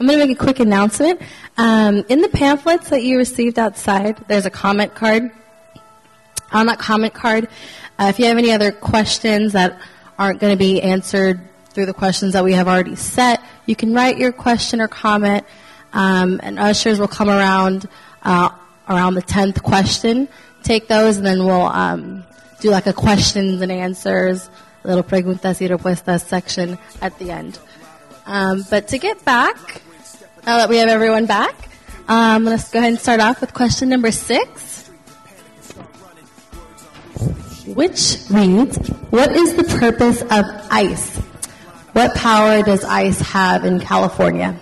I'm going to make a quick announcement. Um, in the pamphlets that you received outside, there's a comment card. On that comment card, uh, if you have any other questions that aren't going to be answered through the questions that we have already set, you can write your question or comment, um, and ushers will come around uh, around the tenth question, take those, and then we'll um, do like a questions and answers, little preguntas y respuestas section at the end. Um, but to get back, now that we have everyone back, um, let's go ahead and start off with question number six, which reads, "What is the purpose of ICE? What power does ICE have in California?"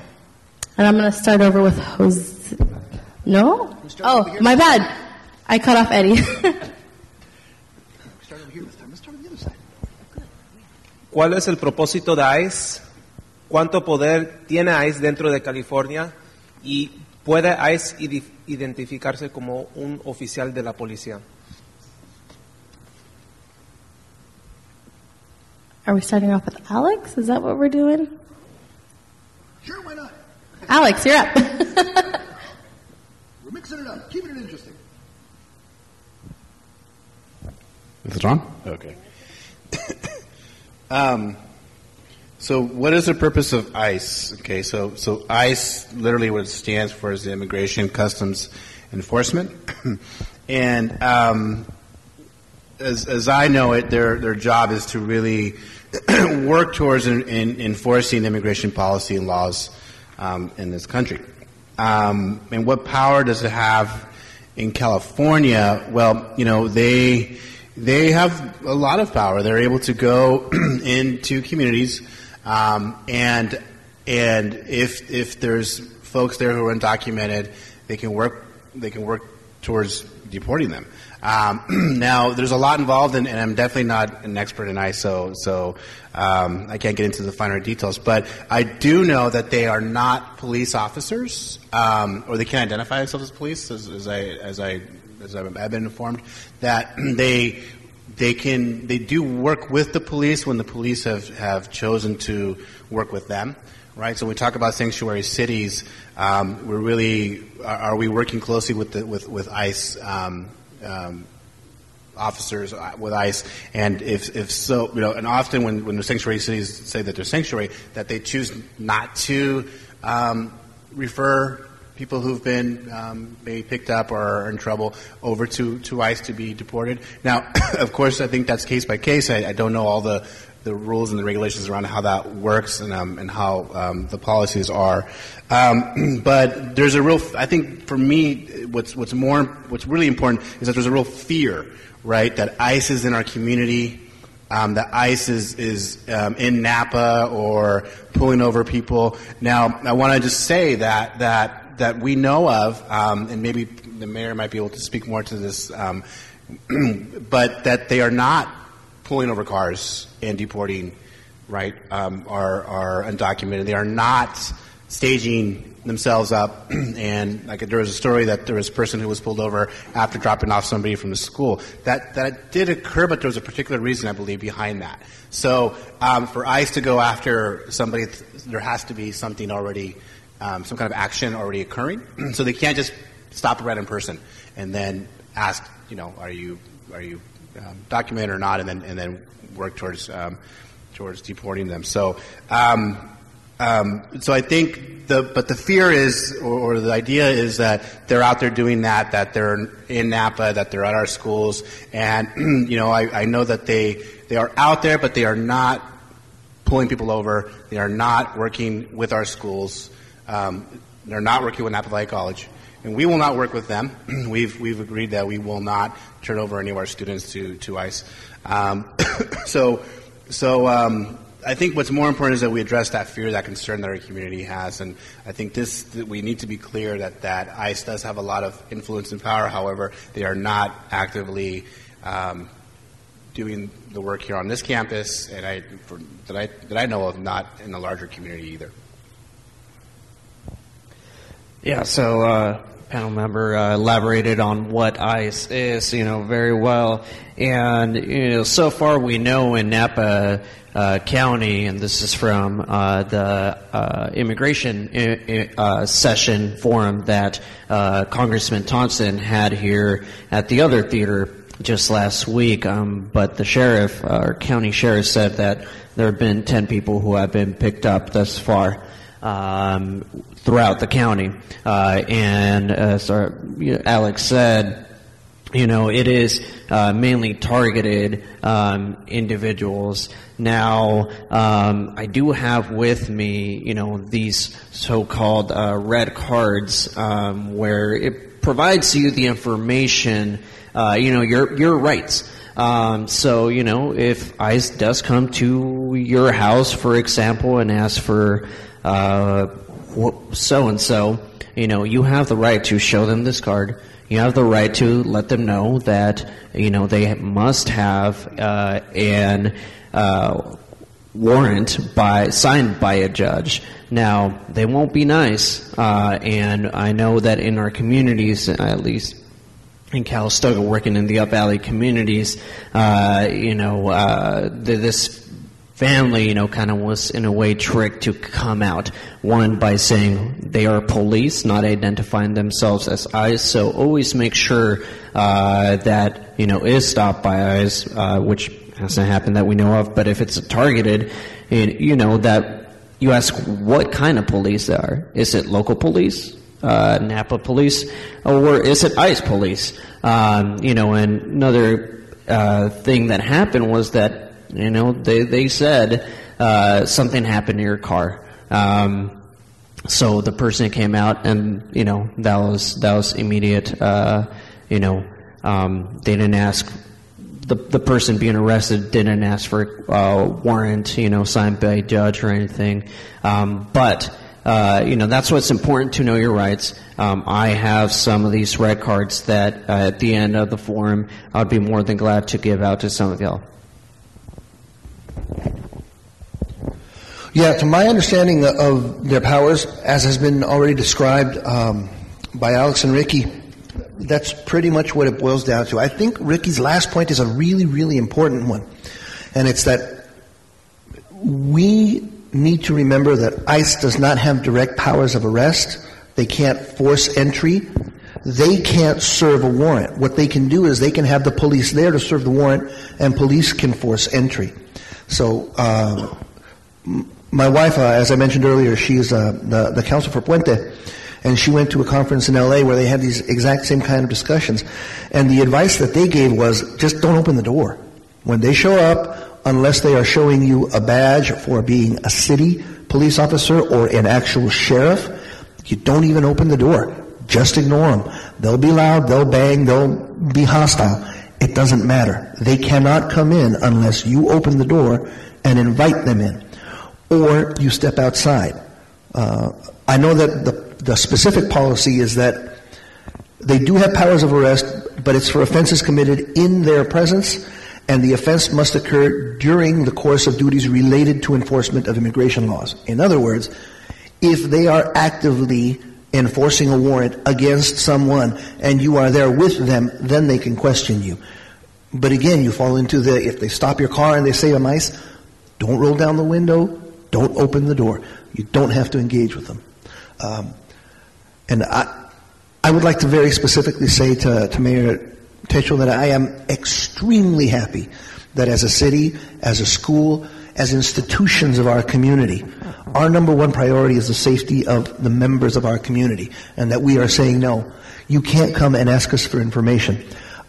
And I'm going to start over with Jose. No? Oh, my bad. I cut off Eddie. ¿Cuál es el propósito de ICE? ¿Cuánto poder tiene ICE dentro de California? ¿Y puede ICE ide- identificarse como un oficial de la policía? Are we starting off with Alex? Is that what we're doing? Sure, why not? Alex, you're up. We're mixing it up, keeping it interesting. Is it on? Okay. um, so, what is the purpose of ICE? Okay, so so ICE literally what it stands for is the Immigration Customs Enforcement, and um, as as I know it, their their job is to really work towards in, in, enforcing immigration policy and laws um, in this country. Um, and what power does it have in California? Well, you know they they have a lot of power. They're able to go into communities, um, and and if if there's folks there who are undocumented, they can work they can work towards deporting them. Um, now, there's a lot involved, and, and I'm definitely not an expert in ISO, so um, I can't get into the finer details. But I do know that they are not police officers, um, or they can't identify themselves as police, as, as I as I as I've been informed. That they they can they do work with the police when the police have, have chosen to work with them right? So when we talk about sanctuary cities. Um, we're really are, we working closely with the with, with ICE um, um, officers uh, with ICE, and if, if so, you know, and often when, when the sanctuary cities say that they're sanctuary, that they choose not to um, refer people who've been um, maybe picked up or are in trouble over to, to ICE to be deported. Now, of course, I think that's case by case. I, I don't know all the, the rules and the regulations around how that works and, um, and how um, the policies are. Um, but there's a real, I think for me, what's, what's more, what's really important is that there's a real fear, right, that ICE is in our community, um, that ICE is, is um, in Napa or pulling over people. Now, I want to just say that, that, that we know of, um, and maybe the mayor might be able to speak more to this, um, but that they are not pulling over cars and deporting, right, um, are, are undocumented. They are not staging themselves up. and like there was a story that there was a person who was pulled over after dropping off somebody from the school. That that did occur, but there was a particular reason I believe behind that. So um, for ICE to go after somebody, there has to be something already, um, some kind of action already occurring. so they can't just stop a random person and then ask, you know, are you are you um, documented or not, and then and then work towards um, towards deporting them. So. Um, um, so I think the, but the fear is, or, or, the idea is that they're out there doing that, that they're in Napa, that they're at our schools, and you know, I, I know that they they are out there, but they are not pulling people over. They are not working with our schools. Um, they're not working with Napa Valley College, and we will not work with them. we've we've agreed that we will not turn over any of our students to to ICE. Um, so so. Um, I think what's more important is that we address that fear, that concern that our community has, and I think this that we need to be clear that that ICE does have a lot of influence and power. However, they are not actively um, doing the work here on this campus, and I for, that I that I know of, not in the larger community either. Yeah. So. Uh panel member uh, elaborated on what ICE is, you know, very well. And, you know, so far we know in Napa, uh, County, and this is from uh, the uh, immigration i- uh, session forum that uh, Congressman Thompson had here at the other theater just last week. Um, but the sheriff, our county sheriff, said that there have been 10 people who have been picked up thus far um, throughout the county. Uh, and as our, you know, Alex said, you know, it is uh, mainly targeted um, individuals. Now, um, I do have with me, you know, these so-called uh, red cards um, where it provides you the information, uh, you know, your your rights. Um, so, you know, if ICE does come to your house, for example, and ask for so and so, you know, you have the right to show them this card. You have the right to let them know that you know they must have uh, an uh, warrant by signed by a judge. Now they won't be nice, uh, and I know that in our communities, at least in Calistoga, working in the Up Valley communities, uh, you know, uh, this family, you know, kind of was in a way tricked to come out. One by saying they are police, not identifying themselves as ICE. So always make sure uh, that you know is stopped by ICE, uh, which hasn't happened that we know of. But if it's targeted, it, you know that you ask what kind of police they are. Is it local police? Uh, Napa police, or is it ICE police? Um, you know, and another uh, thing that happened was that you know, they they said uh, something happened to your car. Um, so the person came out, and you know that was that was immediate. Uh, you know, um, they didn't ask the the person being arrested didn't ask for a uh, warrant, you know, signed by a judge or anything. Um, but uh, you know, that's what's important to know your rights. Um, I have some of these red cards that uh, at the end of the forum, I'd be more than glad to give out to some of y'all. Yeah, to my understanding of their powers, as has been already described um, by Alex and Ricky, that's pretty much what it boils down to. I think Ricky's last point is a really, really important one. And it's that we need to remember that ICE does not have direct powers of arrest. They can't force entry. They can't serve a warrant. What they can do is they can have the police there to serve the warrant, and police can force entry. So, uh, my wife, uh, as I mentioned earlier, she's uh, the, the counsel for Puente, and she went to a conference in LA where they had these exact same kind of discussions. And the advice that they gave was just don't open the door. When they show up, unless they are showing you a badge for being a city police officer or an actual sheriff, you don't even open the door. Just ignore them. They'll be loud, they'll bang, they'll be hostile. It doesn't matter. They cannot come in unless you open the door and invite them in or you step outside. Uh, I know that the, the specific policy is that they do have powers of arrest, but it's for offenses committed in their presence, and the offense must occur during the course of duties related to enforcement of immigration laws. In other words, if they are actively enforcing a warrant against someone and you are there with them, then they can question you. But again, you fall into the, if they stop your car and they say I'm ICE, don't roll down the window, don't open the door. You don't have to engage with them. Um, and I, I would like to very specifically say to, to Mayor Techel that I am extremely happy that as a city, as a school, as institutions of our community, our number one priority is the safety of the members of our community, and that we are saying no. You can't come and ask us for information.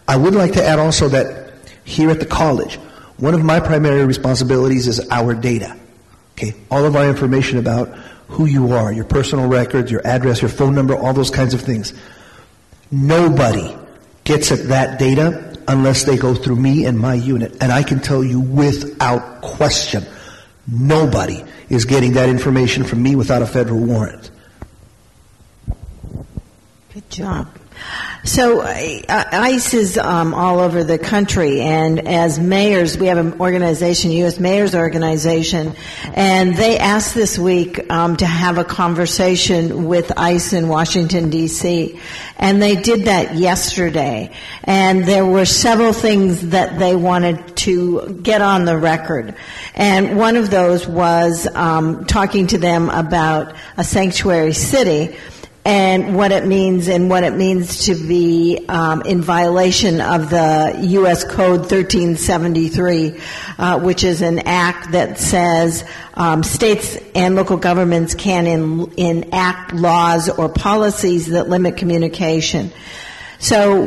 I would like to add also that here at the college, one of my primary responsibilities is our data. Okay, all of our information about who you are, your personal records, your address, your phone number, all those kinds of things. Nobody gets at that data unless they go through me and my unit. And I can tell you without question, nobody is getting that information from me without a federal warrant. Good job. So uh, ICE is um, all over the country, and as mayors, we have an organization, U.S. Mayors Organization, and they asked this week um, to have a conversation with ICE in Washington D.C. And they did that yesterday, and there were several things that they wanted to get on the record, and one of those was um, talking to them about a sanctuary city and what it means and what it means to be um, in violation of the U.S. Code 1373, uh, which is an act that says um, states and local governments can in, enact laws or policies that limit communication. So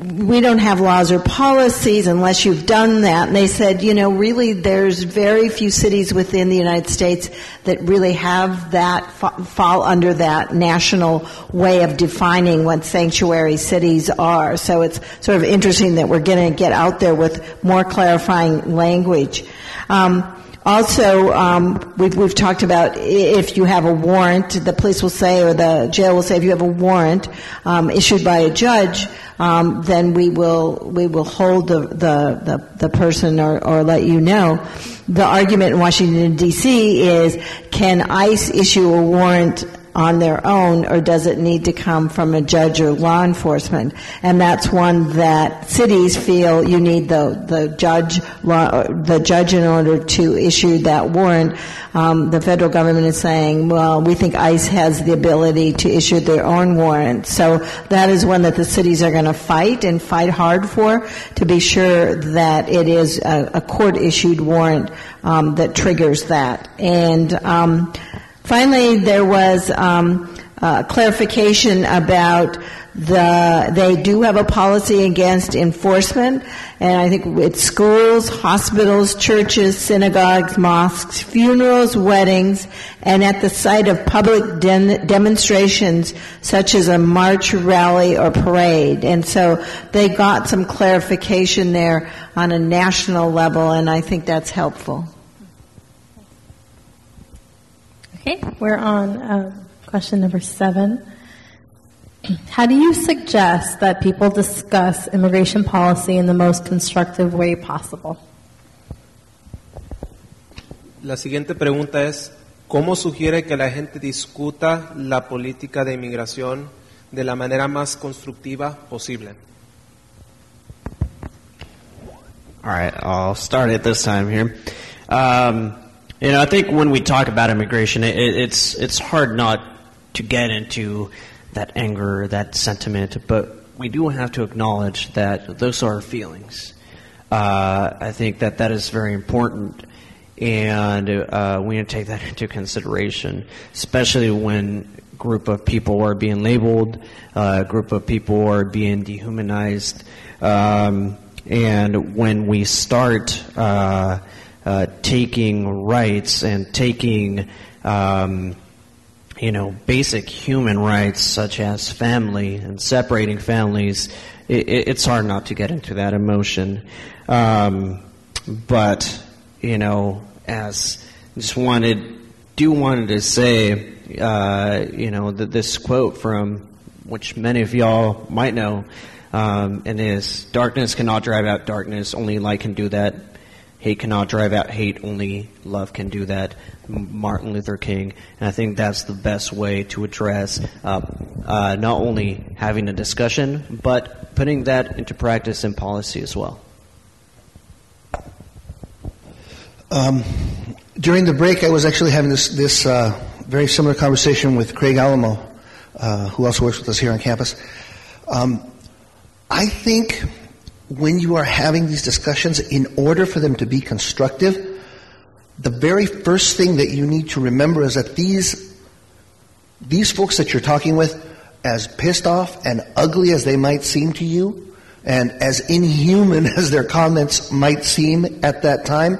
we don't have laws or policies unless you've done that. And they said, you know, really there's very few cities within the United States that really have that fall under that national way of defining what sanctuary cities are. So it's sort of interesting that we're going to get out there with more clarifying language. Um, also, um, we've, we've talked about if you have a warrant, the police will say, or the jail will say, if you have a warrant um, issued by a judge, um, then we will we will hold the the, the, the person or, or let you know. The argument in Washington D.C. is, can ICE issue a warrant on their own, or does it need to come from a judge or law enforcement? And that's one that cities feel you need the the judge law, the judge in order to issue that warrant. Um, the federal government is saying, well, we think ICE has the ability to issue their own warrant. So that is one that the cities are going to fight and fight hard for to be sure that it is a, a court issued warrant um, that triggers that. And um, Finally, there was um, clarification about the they do have a policy against enforcement, and I think it's schools, hospitals, churches, synagogues, mosques, funerals, weddings, and at the site of public de- demonstrations such as a march, rally, or parade. And so they got some clarification there on a national level, and I think that's helpful. Okay, we're on uh, question number seven. How do you suggest that people discuss immigration policy in the most constructive way possible? La siguiente pregunta es, ¿cómo sugiere que la gente discuta la política de inmigración de la manera más constructiva posible? All right, I'll start it this time here. Um, You know, I think when we talk about immigration, it, it's it's hard not to get into that anger, that sentiment, but we do have to acknowledge that those are feelings. Uh, I think that that is very important, and uh, we need to take that into consideration, especially when group of people are being labeled, uh, a group of people are being dehumanized, um, and when we start uh, taking rights and taking, um, you know, basic human rights such as family and separating families, it, it's hard not to get into that emotion. Um, but, you know, as just wanted, do wanted to say, uh, you know, that this quote from which many of y'all might know, um, and is darkness cannot drive out darkness, only light can do that. Hate cannot drive out hate, only love can do that. Martin Luther King. And I think that's the best way to address uh, uh, not only having a discussion, but putting that into practice in policy as well. Um, during the break, I was actually having this, this uh, very similar conversation with Craig Alamo, uh, who also works with us here on campus. Um, I think when you are having these discussions, in order for them to be constructive, the very first thing that you need to remember is that these, these folks that you're talking with, as pissed off and ugly as they might seem to you, and as inhuman as their comments might seem at that time,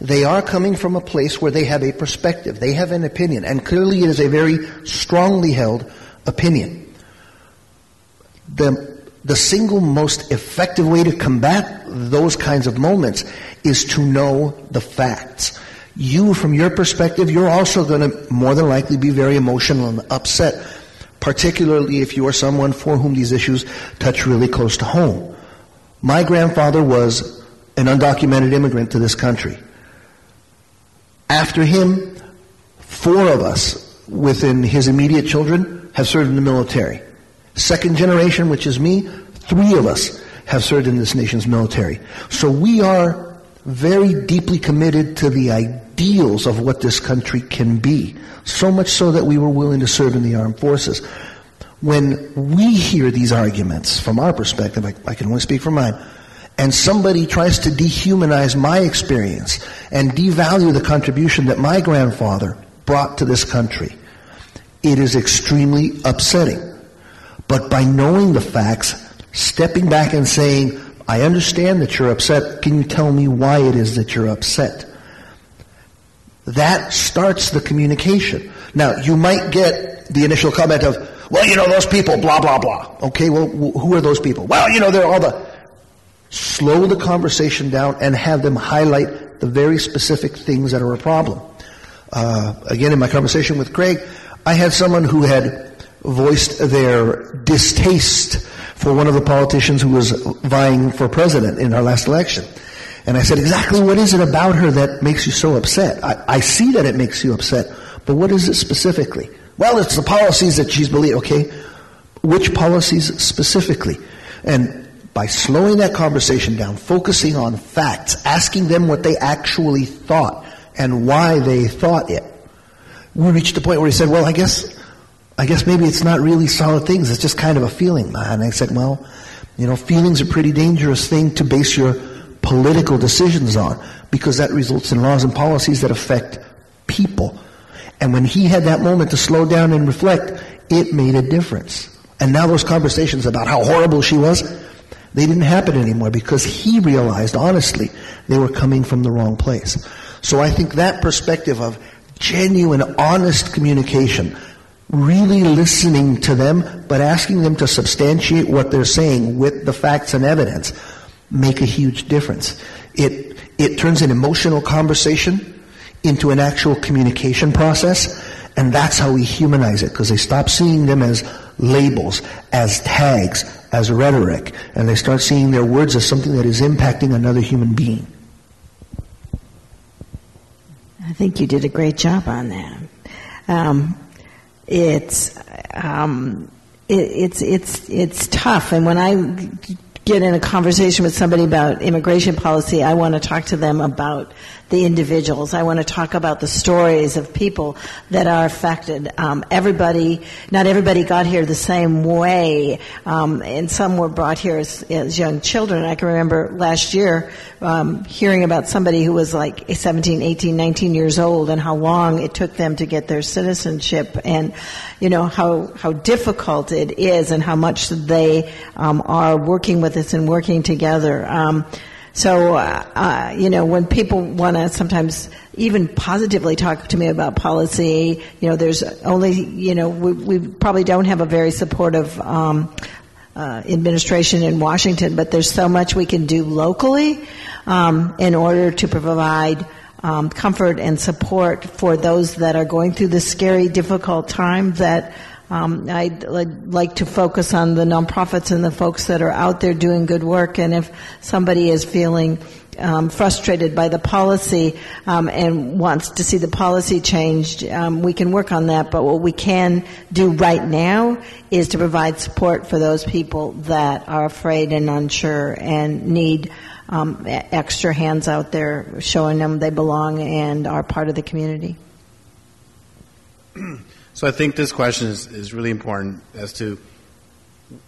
they are coming from a place where they have a perspective. They have an opinion. And clearly it is a very strongly held opinion. The the single most effective way to combat those kinds of moments is to know the facts. You, from your perspective, you're also going to more than likely be very emotional and upset. particularly if you are someone for whom these issues touch really close to home. My grandfather was an undocumented immigrant to this country. After him, four of us within his immediate children have served in the military. Second generation, which is me, three of us have served in this nation's military. So we are very deeply committed to the ideals of what this country can be. So much so that we were willing to serve in the armed forces. When we hear these arguments, from our perspective, I, I can only speak for mine, and somebody tries to dehumanize my experience and devalue the contribution that my grandfather brought to this country, it is extremely upsetting. But by knowing the facts, stepping back and saying, I understand that you're upset. Can you tell me why it is that you're upset? That starts the communication. Now, you might get the initial comment of, well, you know, those people, blah, blah, blah. Okay, well, who are those people? Well, you know, they're all the. Slow the conversation down and have them highlight the very specific things that are a problem. Uh, again, in my conversation with Craig, I had someone who had voiced their distaste for one of the politicians who was vying for president in our last election. And I said, exactly what is it about her that makes you so upset? I, I see that it makes you upset, but what is it specifically? Well, it's the policies that she's believed. Okay, which policies specifically? And by slowing that conversation down, focusing on facts, asking them what they actually thought and why they thought it, we reached a point where he said, well, I guess, I guess maybe it's not really solid things. It's just kind of a feeling. And I said, well, you know, feelings are a pretty dangerous thing to base your political decisions on because that results in laws and policies that affect people. And when he had that moment to slow down and reflect, it made a difference. And now those conversations about how horrible she was, they didn't happen anymore because he realized, honestly, they were coming from the wrong place. So I think that perspective of genuine, honest communication, really listening to them, but asking them to substantiate what they're saying with the facts and evidence, make a huge difference. It, it turns an emotional conversation into an actual communication process, and that's how we humanize it, because they stop seeing them as labels, as tags, as rhetoric, and they start seeing their words as something that is impacting another human being. I think you did a great job on that. Um, it's um, it, it's it's it's tough, and when I get in a conversation with somebody about immigration policy, I want to talk to them about the individuals. I want to talk about the stories of people that are affected. Um, everybody, not everybody got here the same way, um, and some were brought here as, as, young children. I can remember last year um, hearing about somebody who was like 17, 18, 19 years old, and how long it took them to get their citizenship, and you know how how difficult it is, and how much they um, are working with us and working together. So, uh, uh, you know, when people want to sometimes even positively talk to me about policy, you know, there's only, you know, we, we probably don't have a very supportive um, uh, administration in Washington, but there's so much we can do locally um, in order to provide um, comfort and support for those that are going through this scary, difficult time that um, I'd, I'd, like to focus on the nonprofits and the folks that are out there doing good work. And if somebody is feeling um, frustrated by the policy um, and wants to see the policy changed, um, we can work on that. But what we can do right now is to provide support for those people that are afraid and unsure and need um, extra hands out there showing them they belong and are part of the community. So I think this question is, is really important as to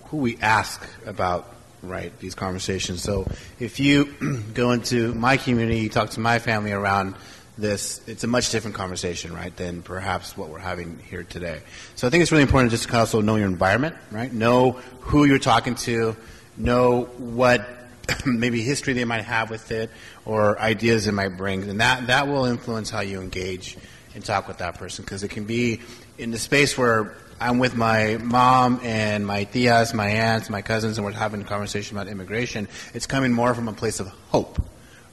who we ask about right these conversations. So if you go into my community, you talk to my family around this, it's a much different conversation, right, than perhaps what we're having here today. So I think it's really important just to also know your environment, right? Know who you're talking to, know what maybe history they might have with it or ideas it might bring, and that that will influence how you engage and talk with that person because it can be in the space where I'm with my mom and my tias, my aunts, my cousins, and we're having a conversation about immigration, it's coming more from a place of hope,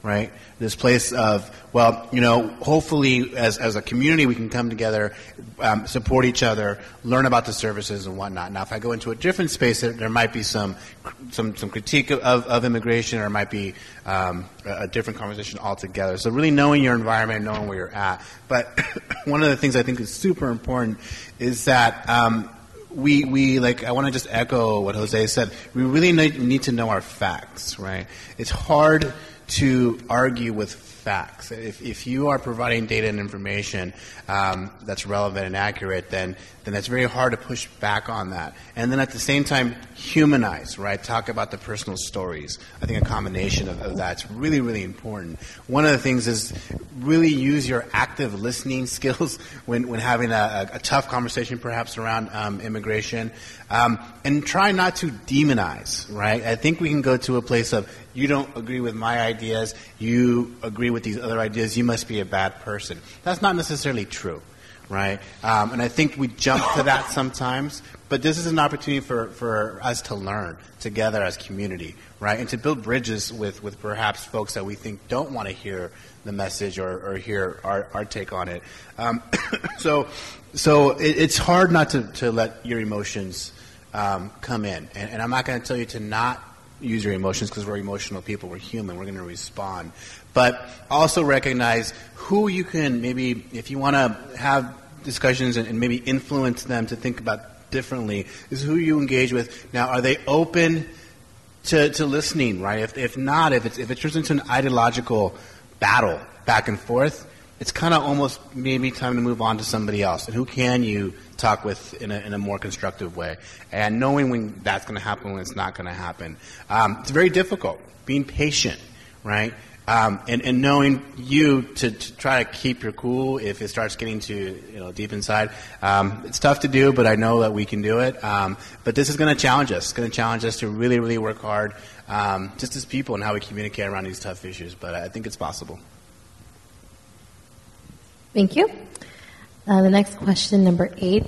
right? This place of, well, you know, hopefully as, as a community we can come together, um, support each other, learn about the services and whatnot. Now, if I go into a different space, there, there might be some, some, some critique of, of immigration or it might be um, a, different conversation altogether. So really knowing your environment, knowing where you're at. But one of the things I think is super important is that um, we, we like I want to just echo what Jose said. We really need to know our facts, right? It's hard to argue with facts. If, if you are providing data and information um, that's relevant and accurate, then then that's very hard to push back on that. And then at the same time, humanize, right? Talk about the personal stories. I think a combination of, of that's really, really important. One of the things is really use your active listening skills when, when having a, a tough conversation, perhaps around um, immigration, um, and try not to demonize, right? I think we can go to a place of you don't agree with my ideas, you agree with these other ideas, you must be a bad person. That's not necessarily true right? Um, and I think we jump to that sometimes, but this is an opportunity for, for us to learn together as community, right? And to build bridges with, with perhaps folks that we think don't want to hear the message or, or hear our, our take on it. Um, so so it, it's hard not to, to let your emotions um, come in. And, and I'm not going to tell you to not use your emotions because we're emotional people. We're human. We're going to respond. But also recognize who you can maybe, if you want to have discussions and, and, maybe influence them to think about differently, is who you engage with. Now, are they open to, to listening, right? If, if not, if, it's, if it turns into an ideological battle back and forth, it's kind of almost maybe time to move on to somebody else. And who can you talk with in a, in a more constructive way? And knowing when that's going to happen, when it's not going to happen. Um, it's very difficult. Being patient, right? Um, and, and, knowing you to, to, try to keep your cool if it starts getting to you know deep inside, um, it's tough to do, but I know that we can do it. Um, but this is going to challenge us. It's going to challenge us to really, really work hard, um, just as people and how we communicate around these tough issues. But I think it's possible. Thank you. Uh, the next question, number eight.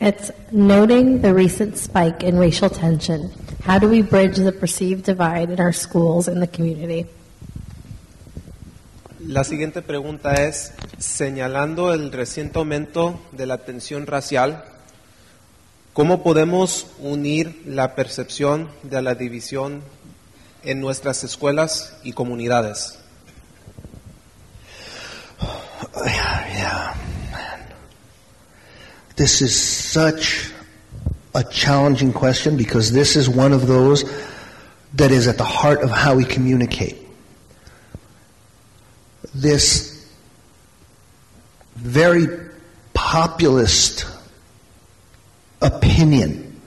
It's noting the recent spike in racial tension. How do we bridge the perceived divide in our schools and the community? La siguiente pregunta es, señalando el reciente aumento de la tensión racial, ¿cómo podemos unir la percepción de la división en nuestras escuelas y comunidades? Yeah. This is such a challenging question because this is one of those that is at the heart of how we communicate. this very populist opinion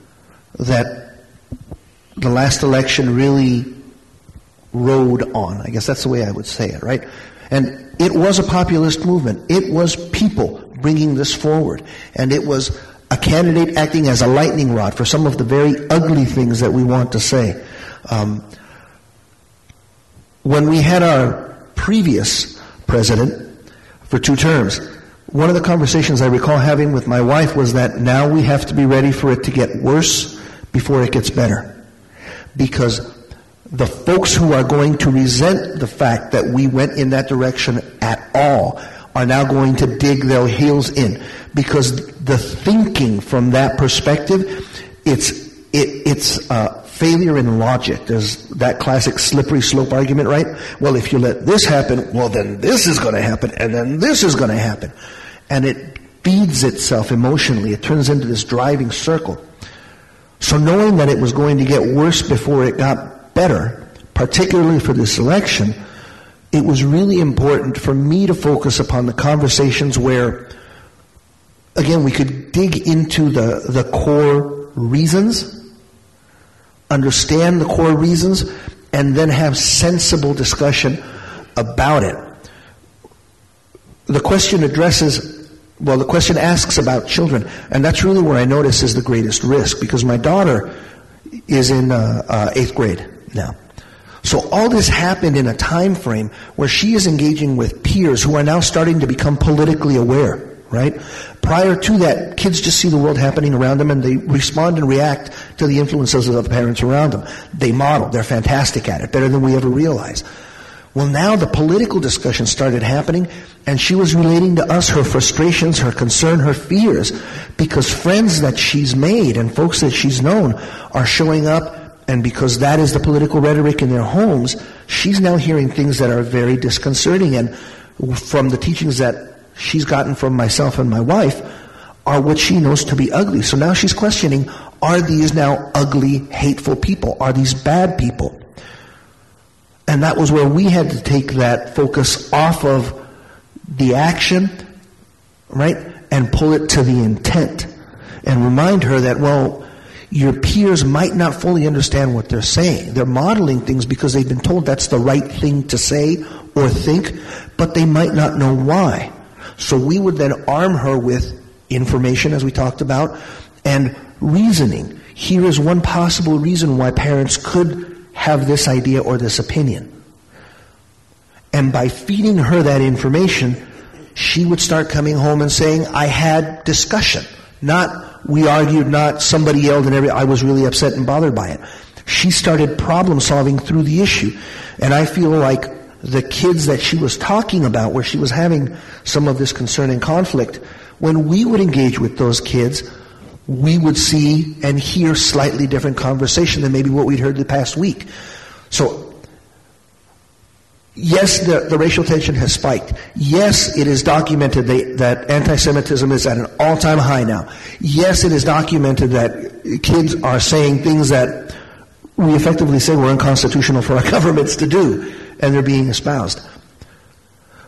that the last election really rode on. I guess that's the way I would say it, right? And it was a populist movement. It was people bringing this forward. And it was a candidate acting as a lightning rod for some of the very ugly things that we want to say. Um, when we had our previous president for two terms. One of the conversations I recall having with my wife was that now we have to be ready for it to get worse before it gets better. Because the folks who are going to resent the fact that we went in that direction at all are now going to dig their heels in. Because the thinking from that perspective, it's, it, it's, uh, failure in logic. There's that classic slippery slope argument, right? Well, if you let this happen, well, then this is going to happen, and then this is going to happen. And it feeds itself emotionally. It turns into this driving circle. So knowing that it was going to get worse before it got better, particularly for this election, it was really important for me to focus upon the conversations where, again, we could dig into the, the core reasons understand the core reasons, and then have sensible discussion about it. The question addresses, well, the question asks about children, and that's really where I notice is the greatest risk because my daughter is in uh, uh, eighth grade now. So all this happened in a time frame where she is engaging with peers who are now starting to become politically aware right? Prior to that, kids just see the world happening around them and they respond and react to the influences of the parents around them. They model. They're fantastic at it, better than we ever realize. Well, now the political discussion started happening, and she was relating to us her frustrations, her concern, her fears, because friends that she's made and folks that she's known are showing up, and because that is the political rhetoric in their homes, she's now hearing things that are very disconcerting. And from the teachings that she's gotten from myself and my wife, are what she knows to be ugly. So now she's questioning, are these now ugly, hateful people? Are these bad people? And that was where we had to take that focus off of the action, right, and pull it to the intent. And remind her that, well, your peers might not fully understand what they're saying. They're modeling things because they've been told that's the right thing to say or think, but they might not know why. So we would then arm her with information, as we talked about, and reasoning. Here is one possible reason why parents could have this idea or this opinion. And by feeding her that information, she would start coming home and saying, I had discussion. Not we argued, not somebody yelled and every, I was really upset and bothered by it. She started problem solving through the issue. And I feel like the kids that she was talking about, where she was having some of this concern and conflict, when we would engage with those kids, we would see and hear slightly different conversation than maybe what we'd heard the past week. So, yes, the, the racial tension has spiked. Yes, it is documented that, that anti-Semitism is at an all-time high now. Yes, it is documented that kids are saying things that we effectively say were unconstitutional for our governments to do, and they're being espoused.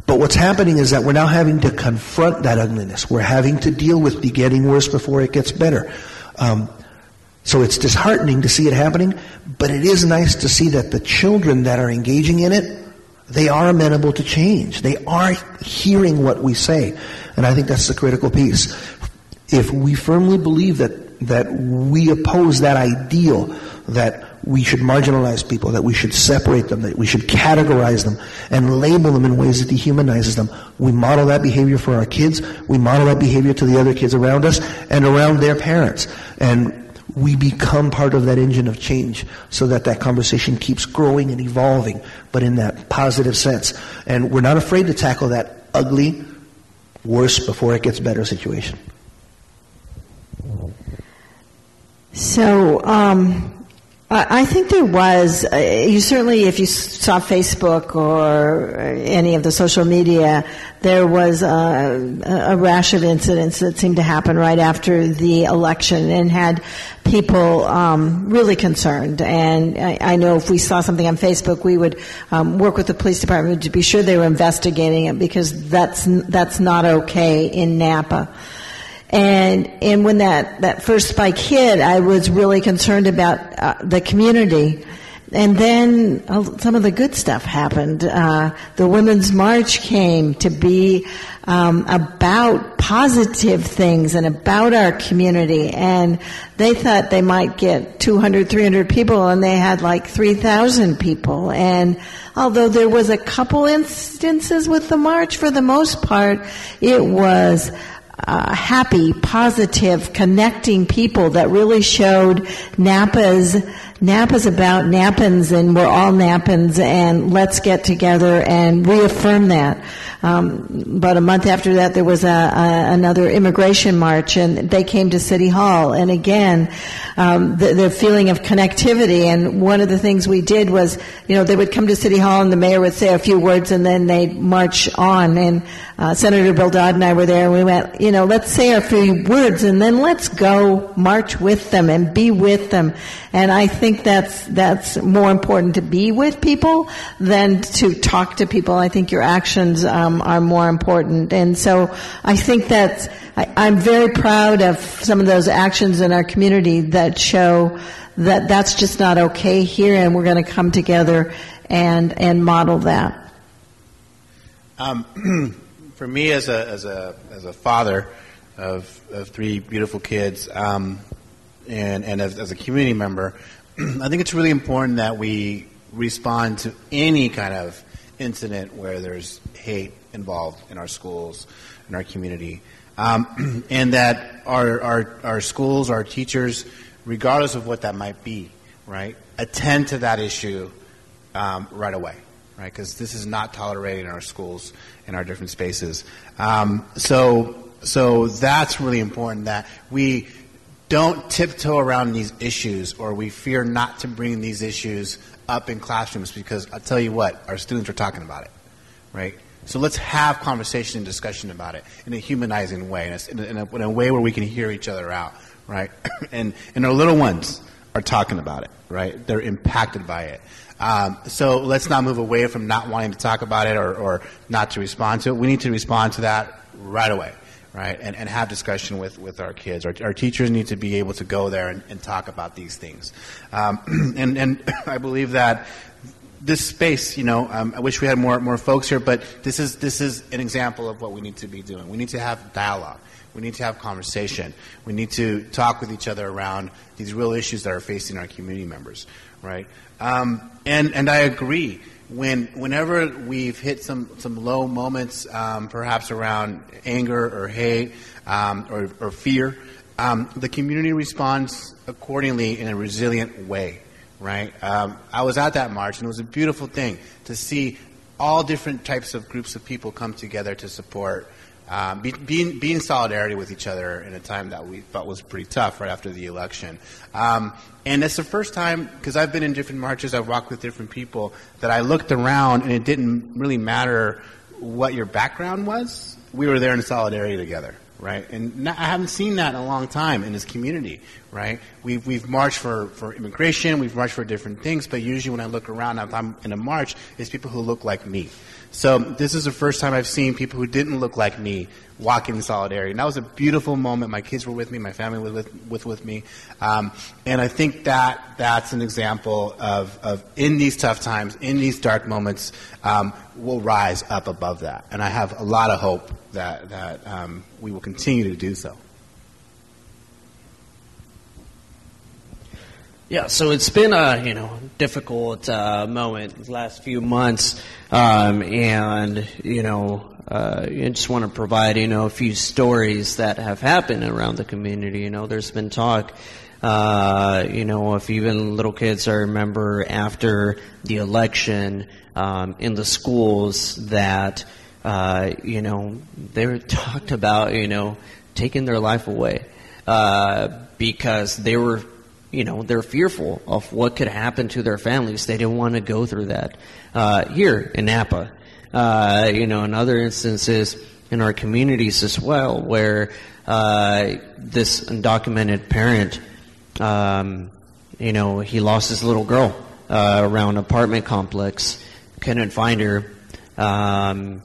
But what's happening is that we're now having to confront that ugliness. We're having to deal with the getting worse before it gets better. Um, so it's disheartening to see it happening, but it is nice to see that the children that are engaging in it, they are amenable to change. They are hearing what we say. And I think that's the critical piece. If we firmly believe that, that we oppose that ideal, that we should marginalize people, that we should separate them, that we should categorize them and label them in ways that dehumanizes them. We model that behavior for our kids. We model that behavior to the other kids around us and around their parents. And we become part of that engine of change so that that conversation keeps growing and evolving, but in that positive sense. And we're not afraid to tackle that ugly, worse before it gets better situation. So, um, I think there was. Uh, you certainly, if you saw Facebook or any of the social media, there was a, a, rash of incidents that seemed to happen right after the election and had people um, really concerned. And I, I, know if we saw something on Facebook, we would um, work with the police department to be sure they were investigating it because that's that's not okay in Napa. And and when that that first spike hit, I was really concerned about uh, the community. And then uh, some of the good stuff happened. Uh, the Women's March came to be um, about positive things and about our community. And they thought they might get 200, 300 people, and they had like 3,000 people. And although there was a couple instances with the march, for the most part, it was uh, happy, positive, connecting people that really showed Napa's Napa's about Napans and we're all Napans and let's get together and reaffirm that. Um, about a month after that, there was a, a, another immigration march, and they came to City Hall. And again, um, the, the, feeling of connectivity. And one of the things we did was, you know, they would come to City Hall, and the mayor would say a few words, and then they'd march on. And uh, Senator Bill Dodd and I were there, and we went, you know, let's say a few words, and then let's go march with them and be with them. And I think that's that's more important to be with people than to talk to people. I think your actions. Um, um, are more important. And so I think that I, am very proud of some of those actions in our community that show that that's just not okay here, and we're going to come together and and model that. Um, for me, as a as a as a father of of three beautiful kids, um, and and as, as a community member, I think it's really important that we respond to any kind of incident where there's hate involved in our schools, in our community. Um, and that our, our, our schools, our teachers, regardless of what that might be, right, attend to that issue um, right away. right? Because this is not tolerated in our schools, in our different spaces. Um, so, so that's really important that we don't tiptoe around these issues or we fear not to bring these issues up in classrooms because I'll tell you what, our students are talking about it, right? So let's have conversation and discussion about it in a humanizing way, in a, in a, in a way where we can hear each other out, right? and, and our little ones are talking about it, right? They're impacted by it. Um, so let's not move away from not wanting to talk about it or, or not to respond to it. We need to respond to that right away right? And, and have discussion with, with our kids. Our, our teachers need to be able to go there and, and talk about these things. Um, and, and I believe that this space, you know, um, I wish we had more, more folks here, but this is, this is an example of what we need to be doing. We need to have dialogue. We need to have conversation. We need to talk with each other around these real issues that are facing our community members, right? Um, and, and I agree when whenever we've hit some some low moments, um, perhaps around anger or hate um, or, or, fear, um, the community responds accordingly in a resilient way. Right? Um, I was at that march, and it was a beautiful thing to see all different types of groups of people come together to support um, be, be, be, in solidarity with each other in a time that we thought was pretty tough right after the election. Um, and it's the first time, because I've been in different marches, I've walked with different people, that I looked around and it didn't really matter what your background was. We were there in solidarity together, right? And I haven't seen that in a long time in this community, right? We've, we've marched for, for immigration, we've marched for different things, but usually when I look around, if I'm in a march, it's people who look like me. So this is the first time I've seen people who didn't look like me walk in solidarity. And that was a beautiful moment. My kids were with me, my family was with, with, with me. Um, and I think that that's an example of, of in these tough times, in these dark moments, um, we'll rise up above that. And I have a lot of hope that, that um, we will continue to do so. Yeah, so it's been a you know difficult uh, moment last few months, um, and you know uh, I just want to provide you know a few stories that have happened around the community. You know, there's been talk. Uh, you know, if even little kids, I remember after the election um, in the schools that uh, you know they were talked about you know taking their life away uh, because they were you know, they're fearful of what could happen to their families. They didn't want to go through that. Uh, here in Napa, uh, you know, in other instances in our communities as well, where uh, this undocumented parent, um, you know, he lost his little girl uh, around apartment complex, couldn't find her. Um,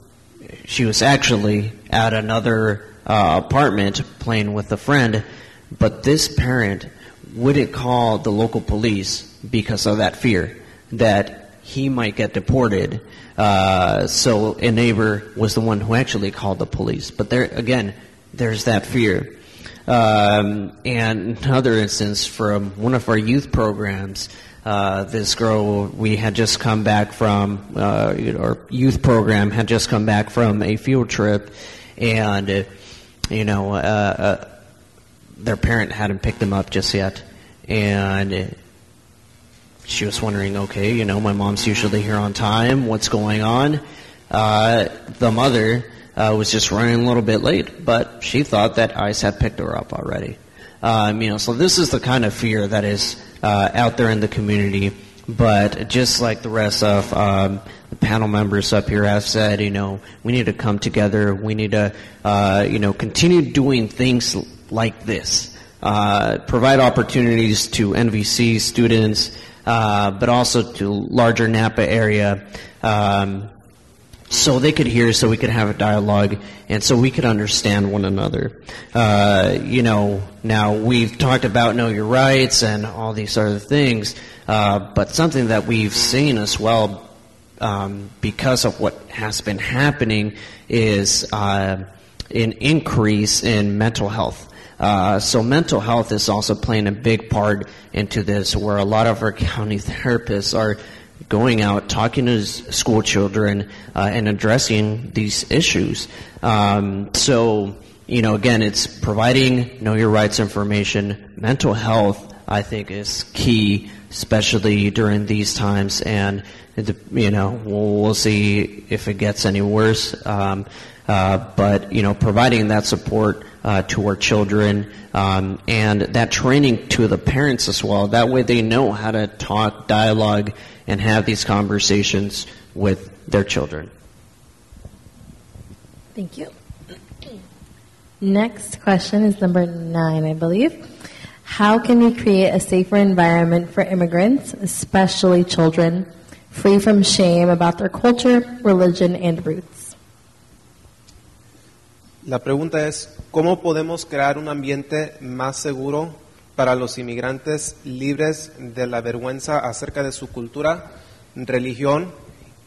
she was actually at another uh, apartment playing with a friend, but this parent wouldn't call the local police because of that fear that he might get deported. Uh, so a neighbor was the one who actually called the police. But there again, there's that fear. Um, and another instance from one of our youth programs, uh, this girl we had just come back from uh, our youth program had just come back from a field trip, and uh, you know uh, uh, their parent hadn't picked them up just yet. And she was wondering, okay, you know, my mom's usually here on time. What's going on? Uh, the mother uh, was just running a little bit late, but she thought that ICE had picked her up already. Um, you know, so this is the kind of fear that is uh, out there in the community. But just like the rest of um, the panel members up here have said, you know, we need to come together. We need to, uh, you know, continue doing things like this. Uh, provide opportunities to NVC students, uh, but also to larger Napa area, um, so they could hear, so we could have a dialogue, and so we could understand one another. Uh, you know, now we've talked about know your rights and all these other things, uh, but something that we've seen as well um, because of what has been happening is uh, an increase in mental health. Uh, so mental health is also playing a big part into this, where a lot of our county therapists are going out, talking to school children, uh, and addressing these issues. Um, so, you know, again, it's providing know your rights information, mental health I think is key, especially during these times. And you know, we'll, see if it gets any worse. Um, uh, but you know, providing that support uh, to our children um, and that training to the parents as well. That way, they know how to talk, dialogue, and have these conversations with their children. Thank you. Next question is number nine, I believe. How can we create a safer environment for immigrants, especially children, free from shame about their culture, religion, and roots? La pregunta es, ¿cómo podemos crear un ambiente más seguro para los inmigrantes libres de la vergüenza acerca de su cultura, religión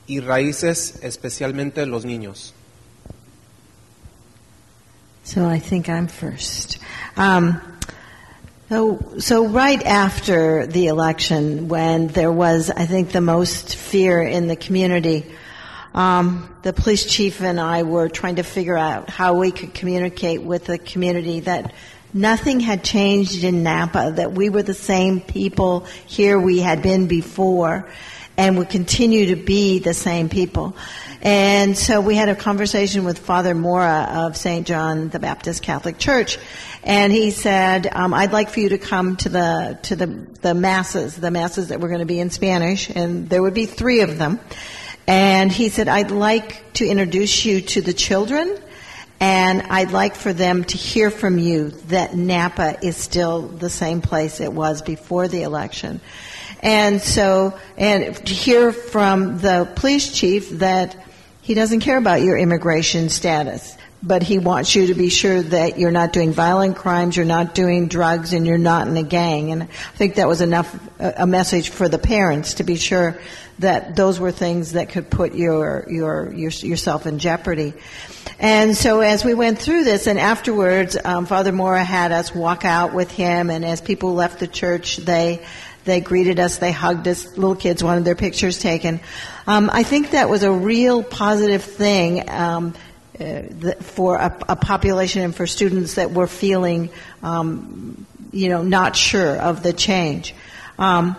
y raíces, especialmente los niños? So I think I'm first. Um, so, so right after the election, when there was, I think, the most fear in the community, um, the police chief and I were trying to figure out how we could communicate with the community that nothing had changed in Napa, that we were the same people here we had been before, and would continue to be the same people. And so we had a conversation with Father Mora of St. John the Baptist Catholic Church, and he said, um, "I'd like for you to come to the to the the masses, the masses that were going to be in Spanish, and there would be three of them." And he said, "I'd like to introduce you to the children." And I'd like for them to hear from you that Napa is still the same place it was before the election. And so, and to hear from the police chief that he doesn't care about your immigration status, but he wants you to be sure that you're not doing violent crimes, you're not doing drugs, and you're not in a gang. And I think that was enough, a message for the parents to be sure that those were things that could put your, your, your yourself in jeopardy. And so as we went through this, and afterwards, um, Father Mora had us walk out with him, and as people left the church, they they greeted us, they hugged us. Little kids wanted their pictures taken. Um, I think that was a real positive thing. Um, uh, for a, a population and for students that were feeling, um, you know, not sure of the change. Um,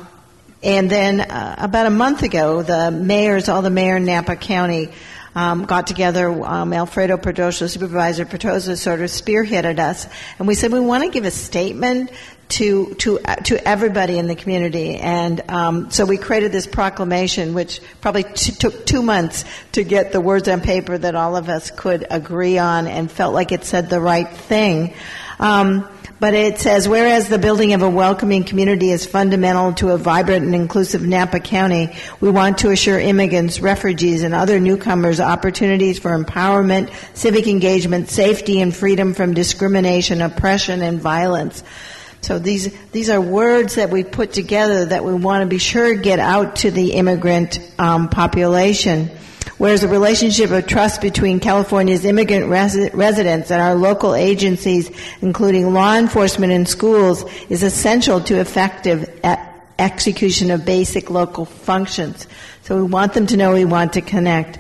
and then uh, about a month ago, the mayors, all the mayor in Napa County, um, got together. Um, Alfredo Pedroza, Supervisor Pedroza, sort of spearheaded us, and we said we want to give a statement to to uh, to everybody in the community. And um, so we created this proclamation, which probably t- took two months to get the words on paper that all of us could agree on, and felt like it said the right thing. Um, but it says, whereas the building of a welcoming community is fundamental to a vibrant and inclusive Napa County, we want to assure immigrants, refugees, and other newcomers opportunities for empowerment, civic engagement, safety, and freedom from discrimination, oppression, and violence. So these these are words that we put together that we want to be sure get out to the immigrant um, population. Whereas the relationship of trust between California's immigrant resi- residents and our local agencies, including law enforcement and schools, is essential to effective execution of basic local functions. So we want them to know we want to connect.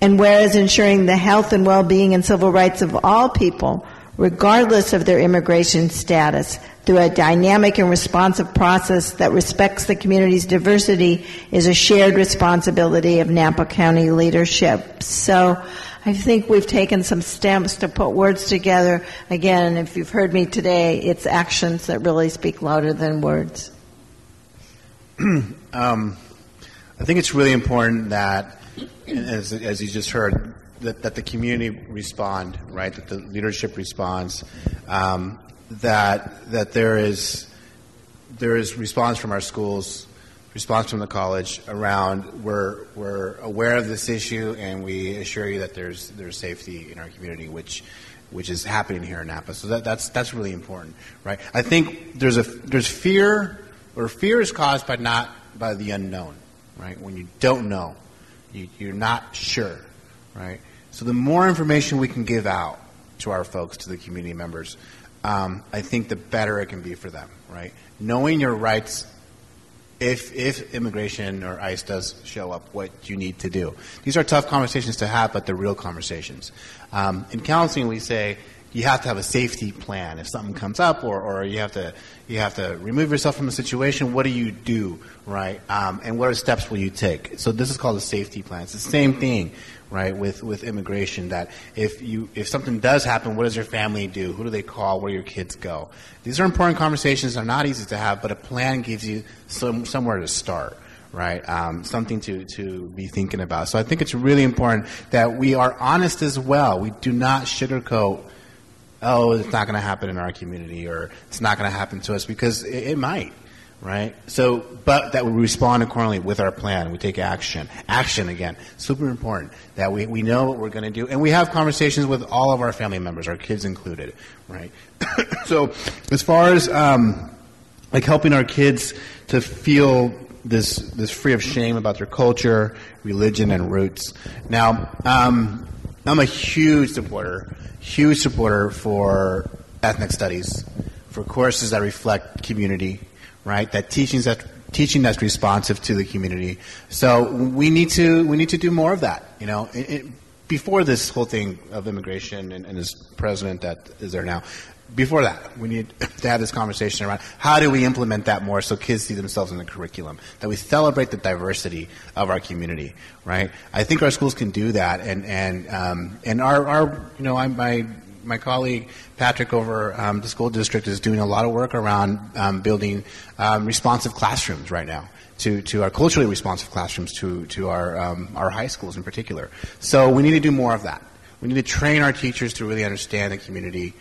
And whereas ensuring the health and well-being and civil rights of all people, regardless of their immigration status, through a dynamic and responsive process that respects the community's diversity is a shared responsibility of Napa County leadership. So I think we've taken some steps to put words together. Again, if you've heard me today, it's actions that really speak louder than words. Um, I think it's really important that, as, as you just heard, that, that the community respond, right? That the leadership responds. Um, that that there is there is response from our schools, response from the college around we're we're aware of this issue and we assure you that there's there's safety in our community, which which is happening here in Napa. So that, that's that's really important, right? I think there's a there's fear or fear is caused by not by the unknown, right? When you don't know, you, you're not sure, right? So the more information we can give out to our folks, to the community members, um, I think the better it can be for them, right? Knowing your rights, if if immigration or ICE does show up, what you need to do. These are tough conversations to have, but they're real conversations. Um, in counseling, we say, you have to have a safety plan. If something comes up, or, or you have to you have to remove yourself from a situation, what do you do, right? Um, and what are steps will you take? So this is called a safety plan. It's the same thing, right, with with immigration. That if you if something does happen, what does your family do? Who do they call? Where do your kids go? These are important conversations. They're not easy to have, but a plan gives you some somewhere to start right? Um, something to, to be thinking about. So I think it's really important that we are honest as well. We do not sugarcoat, oh, it's not going to happen in our community or it's not going to happen to us because it, it might. Right? So, but that we respond accordingly with our plan. We take action. Action again. Super important that we, we know what we're going to do. And we have conversations with all of our family members, our kids included. Right? so, as far as, um, like helping our kids to feel this this free of shame about their culture, religion, and roots. Now, um, I'm a huge supporter, huge supporter for ethnic studies, for courses that reflect community, right? That teachings that teaching that's responsive to the community. So we need to we need to do more of that. You know, it, it, before this whole thing of immigration and, and this president that is there now, before that, we need to have this conversation around how do we implement that more so kids see themselves in the curriculum, that we celebrate the diversity of our community, right? I think our schools can do that, and and um, and our, our you know I'm, my my colleague Patrick over um, the school district is doing a lot of work around um, building um, responsive classrooms right now. To, to our culturally responsive classrooms, to, to our, um, our high schools in particular. So we need to do more of that. We need to train our teachers to really understand the community,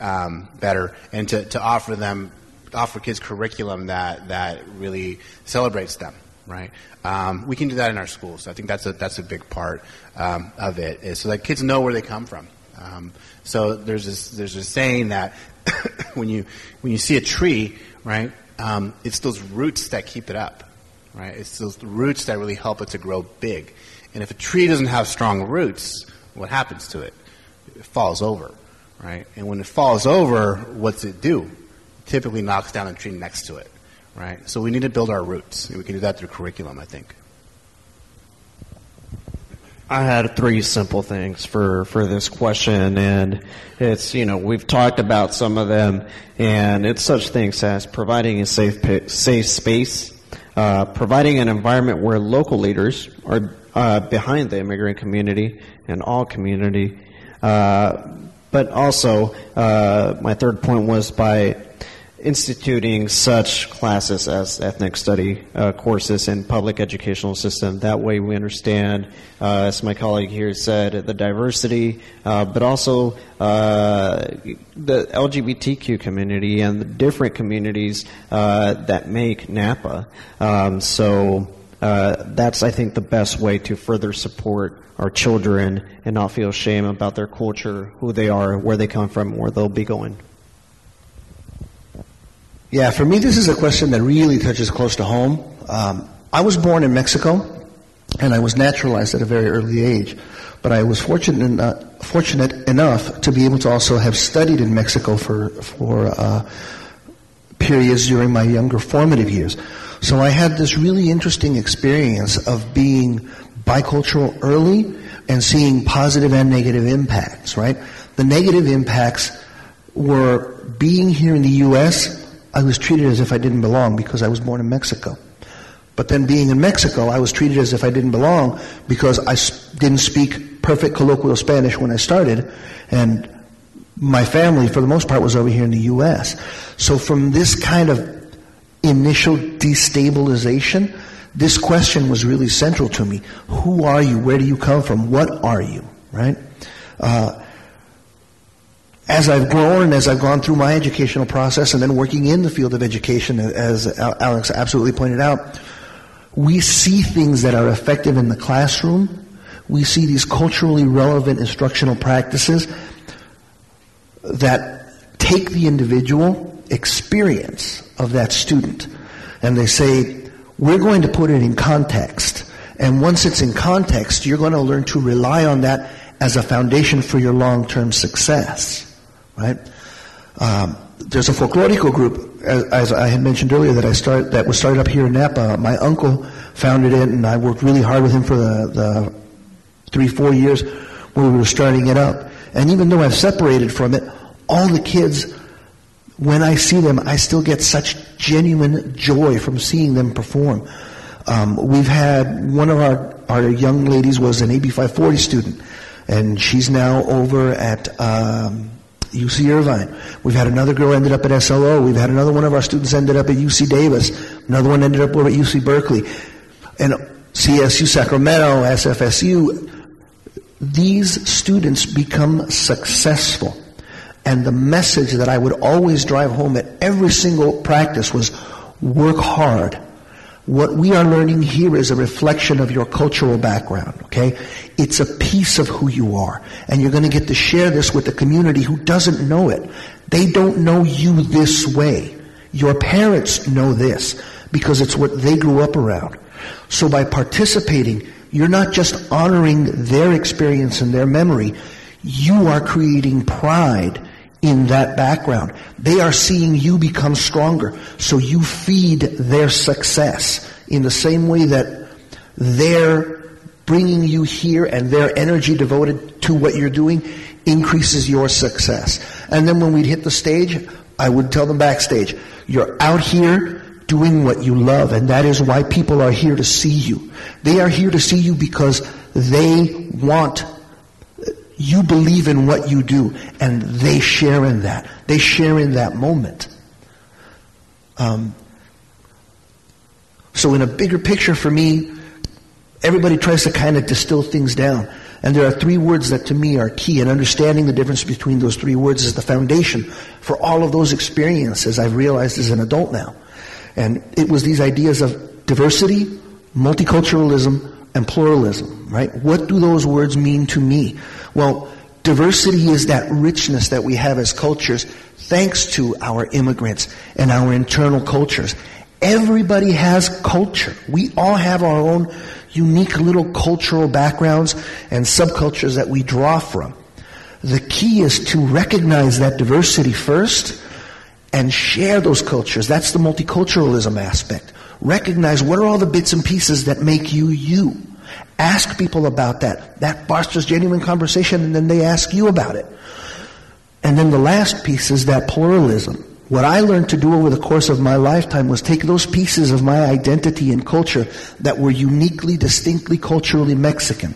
um, better and to, to offer them offer kids curriculum that that really celebrates them right? Um, we can do that in our schools. I think that's a that's a big part um, of it is so that kids know where they come from. Um, so there's this there's a saying that when you when you see a tree right um, it's those roots that keep it up right? It's those roots that really help it to grow big. And if a tree doesn't have strong roots what happens to it? It falls over right? And when it falls over, what's it do? It typically knocks down a tree next to it, right? So we need to build our roots. We can do that through curriculum, I think. I had three simple things for, for this question, and it's, you know, we've talked about some of them, and it's such things as providing a safe, safe space, uh, providing an environment where local leaders are uh, behind the immigrant community and all community, uh, but also, uh, my third point was by instituting such classes as ethnic study uh, courses in public educational system. That way we understand, uh, as my colleague here said, the diversity, uh, but also uh, the LGBTQ community and the different communities uh, that make Napa. Um, so uh, that's, I think, the best way to further support our children and not feel shame about their culture, who they are, where they come from, where they'll be going. Yeah, for me, this is a question that really touches close to home. Um, I was born in Mexico, and I was naturalized at a very early age. But I was fortunate, enough, fortunate enough to be able to also have studied in Mexico for for uh, periods during my younger formative years. So I had this really interesting experience of being bicultural early and seeing positive and negative impacts, right? The negative impacts were being here in the U.S., I was treated as if I didn't belong because I was born in Mexico. But then being in Mexico, I was treated as if I didn't belong because I didn't speak perfect colloquial Spanish when I started, and my family, for the most part, was over here in the U.S. So from this kind of initial destabilization, this question was really central to me. Who are you? Where do you come from? What are you? Right? Uh, as I've grown, and as I've gone through my educational process, and then working in the field of education, as Alex absolutely pointed out, we see things that are effective in the classroom. We see these culturally relevant instructional practices that take the individual experience of that student and they say, we're going to put it in context. And once it's in context, you're going to learn to rely on that as a foundation for your long-term success, right? Um, there's a folklorico group, as, as, I had mentioned earlier, that I start that was started up here in Napa. My uncle founded it, and I worked really hard with him for the, the three, four years when we were starting it up. And even though I've separated from it, all the kids, when I see them, I still get such genuine joy from seeing them perform. Um, we've had one of our, our young ladies was an AB 540 student, and she's now over at um, UC Irvine. We've had another girl ended up at SLO. We've had another one of our students ended up at UC Davis. Another one ended up over at UC Berkeley. And CSU Sacramento, SFSU, these students become successful. And the message that I would always drive home at every single practice was work hard. What we are learning here is a reflection of your cultural background, okay? It's a piece of who you are. And you're going to get to share this with the community who doesn't know it. They don't know you this way. Your parents know this because it's what they grew up around. So by participating, you're not just honoring their experience and their memory, you are creating pride in that background. They are seeing you become stronger. So you feed their success in the same way that they're bringing you here and their energy devoted to what you're doing increases your success. And then when we'd hit the stage, I would tell them backstage, you're out here doing what you love and that is why people are here to see you. They are here to see you because they want you believe in what you do, and they share in that. They share in that moment. Um, so, in a bigger picture for me, everybody tries to kind of distill things down. And there are three words that to me are key, and understanding the difference between those three words is the foundation for all of those experiences I've realized as an adult now. And it was these ideas of diversity, multiculturalism, and pluralism, right? What do those words mean to me? Well, diversity is that richness that we have as cultures thanks to our immigrants and our internal cultures. Everybody has culture. We all have our own unique little cultural backgrounds and subcultures that we draw from. The key is to recognize that diversity first and share those cultures. That's the multiculturalism aspect. Recognize what are all the bits and pieces that make you you. Ask people about that. That fosters genuine conversation and then they ask you about it. And then the last piece is that pluralism. What I learned to do over the course of my lifetime was take those pieces of my identity and culture that were uniquely, distinctly culturally Mexican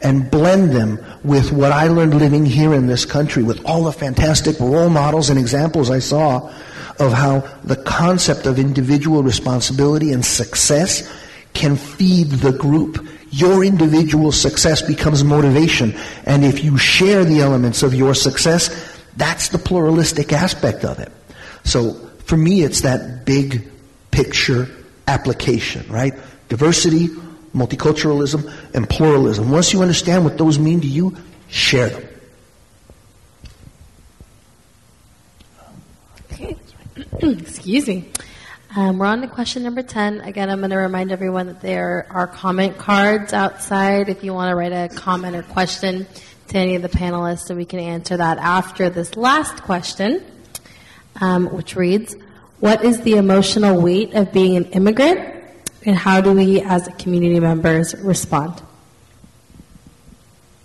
and blend them with what I learned living here in this country with all the fantastic role models and examples I saw of how the concept of individual responsibility and success can feed the group. Your individual success becomes motivation. And if you share the elements of your success, that's the pluralistic aspect of it. So for me, it's that big picture application, right? Diversity, multiculturalism, and pluralism. Once you understand what those mean to you, share them. Okay. Excuse me. Um, we're on to question number 10. Again, I'm going to remind everyone that there are comment cards outside if you want to write a comment or question to any of the panelists, and we can answer that after this last question, um, which reads, What is the emotional weight of being an immigrant, and how do we as community members respond?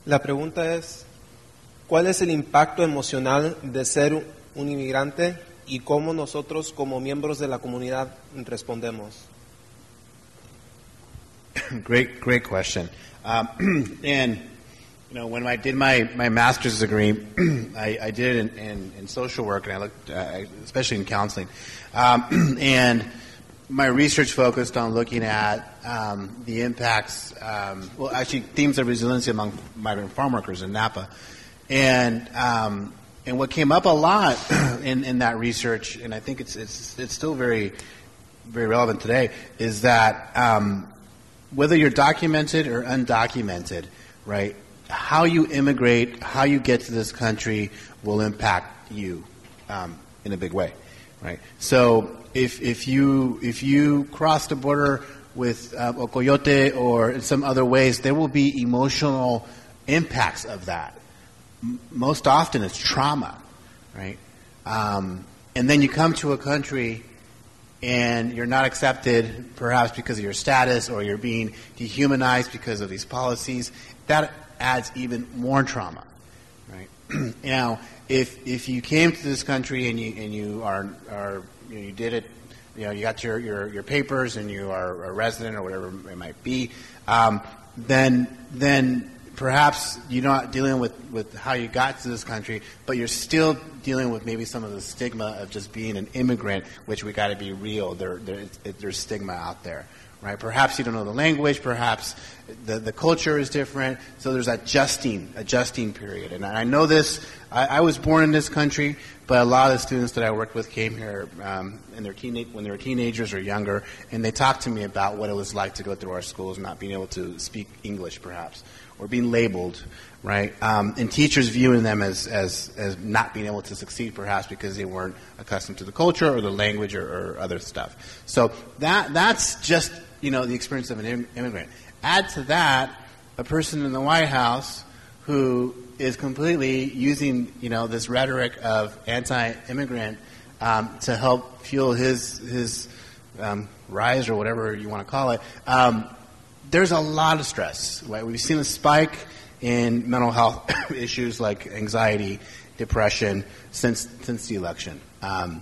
La pregunta es, ¿cuál es el impacto emocional de ser un inmigrante y cómo nosotros como miembros de la comunidad respondemos? Great, great question. Um, and you know, when I did my, my master's degree, I, I did it in, in, in, social work, and I looked, uh, especially in counseling. Um, and my research focused on looking at um, the impacts, um, well, actually, themes of resiliency among migrant farm workers in Napa. And um, and what came up a lot in, in that research, and I think it's, it's, it's still very, very relevant today, is that um, whether you're documented or undocumented, right, how you immigrate, how you get to this country will impact you um, in a big way, right? So if, if, you, if you cross the border with uh, Ocoyote or in some other ways, there will be emotional impacts of that most often it's trauma, right? Um, and then you come to a country and you're not accepted, perhaps because of your status or you're being dehumanized because of these policies. That adds even more trauma, right? now, if if you came to this country and you and you are are you, know, you did it, you know, you got your, your, your papers and you are a resident or whatever it might be, um, then then perhaps you're not dealing with, with how you got to this country, but you're still dealing with maybe some of the stigma of just being an immigrant, which we got to be real. There, there, there's stigma out there right? Perhaps you don't know the language, perhaps the, the culture is different, so there's adjusting, adjusting period. And I know this, I, I was born in this country, but a lot of the students that I worked with came here um, in their teenage, when they were teenagers or younger, and they talked to me about what it was like to go through our schools, not being able to speak English perhaps, or being labeled, right? Um, and teachers viewing them as, as, as not being able to succeed perhaps because they weren't accustomed to the culture or the language or, or other stuff. So that, that's just you know, the experience of an immigrant. Add to that a person in the White House who is completely using, you know, this rhetoric of anti-immigrant um, to help fuel his his um, rise or whatever you want to call it. Um, there's a lot of stress. Right? We've seen a spike in mental health issues like anxiety, depression since since the election. Um,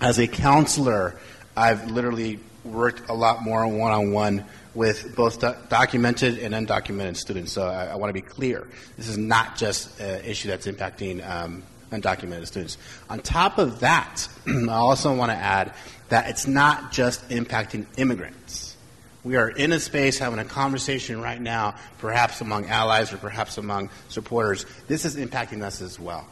as a counselor, I've literally worked a lot more one on one with both do- documented and undocumented students. So I, I want to be clear. This is not just an issue that's impacting um, undocumented students. On top of that, I also want to add that it's not just impacting immigrants. We are in a space having a conversation right now, perhaps among allies or perhaps among supporters. This is impacting us as well.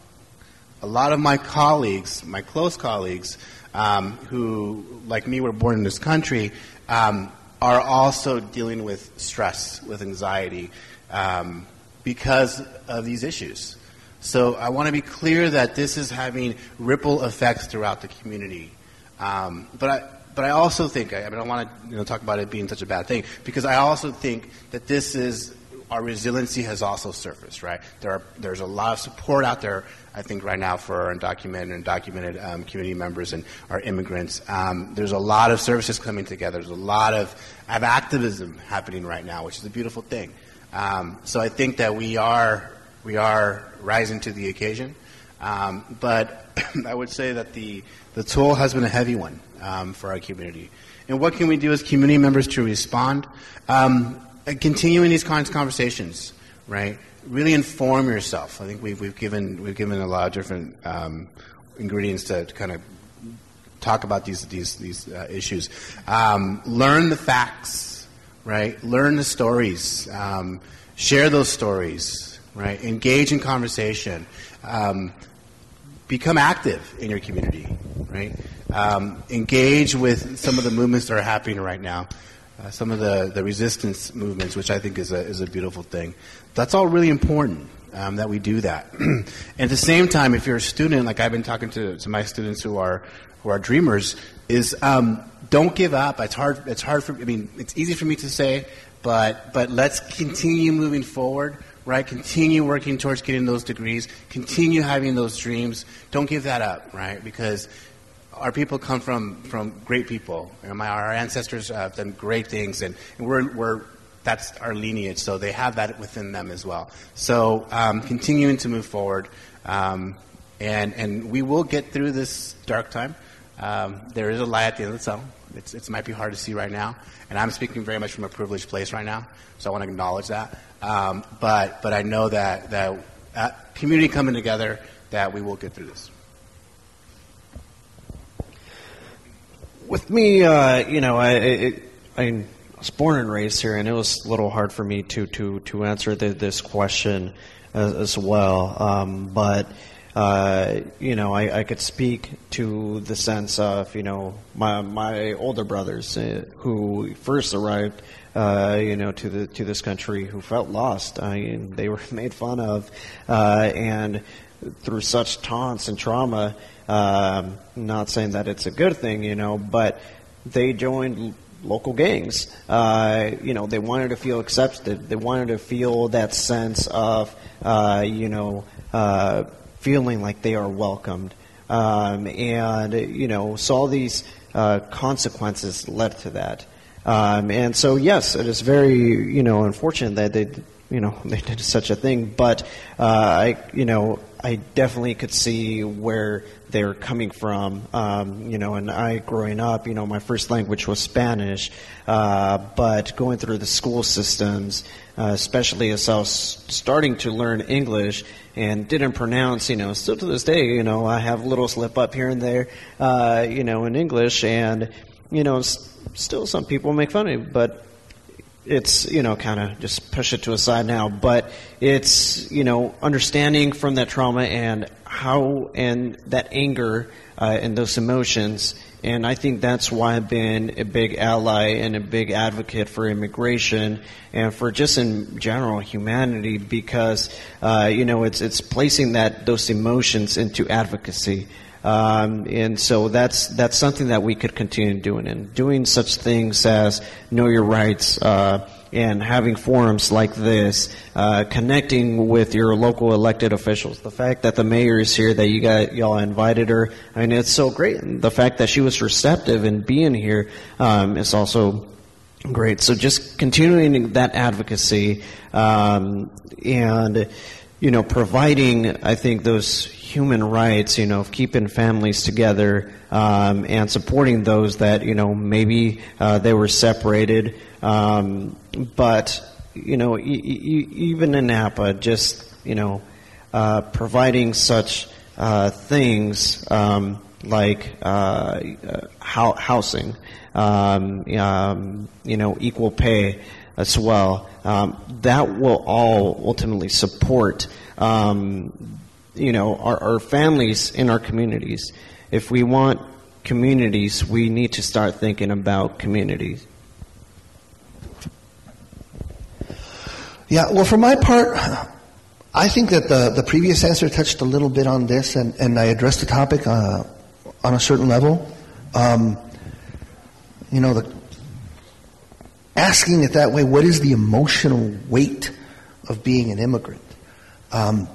A lot of my colleagues, my close colleagues, um, who, like me, were born in this country, um, are also dealing with stress, with anxiety, um, because of these issues. So I want to be clear that this is having ripple effects throughout the community. Um, but I, but I also think I, don't want to you know, talk about it being such a bad thing because I also think that this is our resiliency has also surfaced. Right there are there's a lot of support out there I think right now for our undocumented and documented um, community members and our immigrants. Um, there's a lot of services coming together. There's a lot of, of activism happening right now, which is a beautiful thing. Um, so I think that we are we are rising to the occasion. Um, but I would say that the the toll has been a heavy one um, for our community. And what can we do as community members to respond? Um, continuing these kinds of conversations, right? really inform yourself. I think we've, we've given we've given a lot of different um, ingredients to, to, kind of talk about these these these uh, issues. Um, learn the facts, right? Learn the stories. Um, share those stories, right? Engage in conversation. Um, become active in your community, right? Um, engage with some of the movements that are happening right now. Uh, some of the, the resistance movements, which I think is a, is a beautiful thing. That's all really important um, that we do that. and at the same time, if you're a student, like I've been talking to, to my students who are who are dreamers, is um, don't give up. It's hard. It's hard for. I mean, it's easy for me to say, but but let's continue moving forward. Right, continue working towards getting those degrees. Continue having those dreams. Don't give that up. Right, because our people come from, from great people. You know, my, our ancestors have done great things, and, and we're, we're that's our lineage, so they have that within them as well. So um, continuing to move forward, um, and and we will get through this dark time. Um, there is a light at the end of the tunnel. It's, it might be hard to see right now, and I'm speaking very much from a privileged place right now, so I want to acknowledge that. Um, but but I know that that uh, community coming together, that we will get through this. With me, uh, you know, I, I, I was born and raised here, and it was a little hard for me to to to answer the, this question as, as well. Um, but uh, you know, I, I, could speak to the sense of you know my my older brothers uh, who first arrived. Uh, you know, to the to this country, who felt lost. I mean, they were made fun of, uh, and through such taunts and trauma. Um, not saying that it's a good thing, you know, but they joined local gangs. Uh, you know, they wanted to feel accepted. They wanted to feel that sense of, uh, you know, uh, feeling like they are welcomed. Um, and, you know, so all these uh, consequences led to that. Um, and so, yes, it is very, you know, unfortunate that they, you know, they did such a thing. But uh, I, you know, I definitely could see where they're coming from. Um, you know, and I, growing up, you know, my first language was Spanish, uh, but going through the school systems, uh, especially as I was starting to learn English and didn't pronounce, you know, still to this day, you know, I have a little slip up here and there, uh, you know, in English, and you know, s- still some people make fun of me, but it's you know kind of just push it to a side now but it's you know understanding from that trauma and how and that anger uh, and those emotions and i think that's why i've been a big ally and a big advocate for immigration and for just in general humanity because uh, you know it's it's placing that those emotions into advocacy um, and so that's that's something that we could continue doing and doing such things as know your rights uh, and having forums like this, uh, connecting with your local elected officials. The fact that the mayor is here, that you got y'all invited her, I mean, it's so great. And the fact that she was receptive and being here um, is also Great. So just continuing that advocacy um, and, you know, providing, I think, those human rights, you know, of keeping families together um, and supporting those that, you know, maybe uh, they were separated. Um, but, you know, e- e- even in Napa, just, you know, uh, providing such uh, things um, like uh, uh, housing, um, um, you know, equal pay as well. Um, that will all ultimately support, um, you know, our, our families in our communities. If we want communities, we need to start thinking about communities. Yeah, well, for my part, I think that the, the previous answer touched a little bit on this, and, and I addressed the topic uh, on a certain level. Um, you know, the, asking it that way, what is the emotional weight of being an immigrant? Um,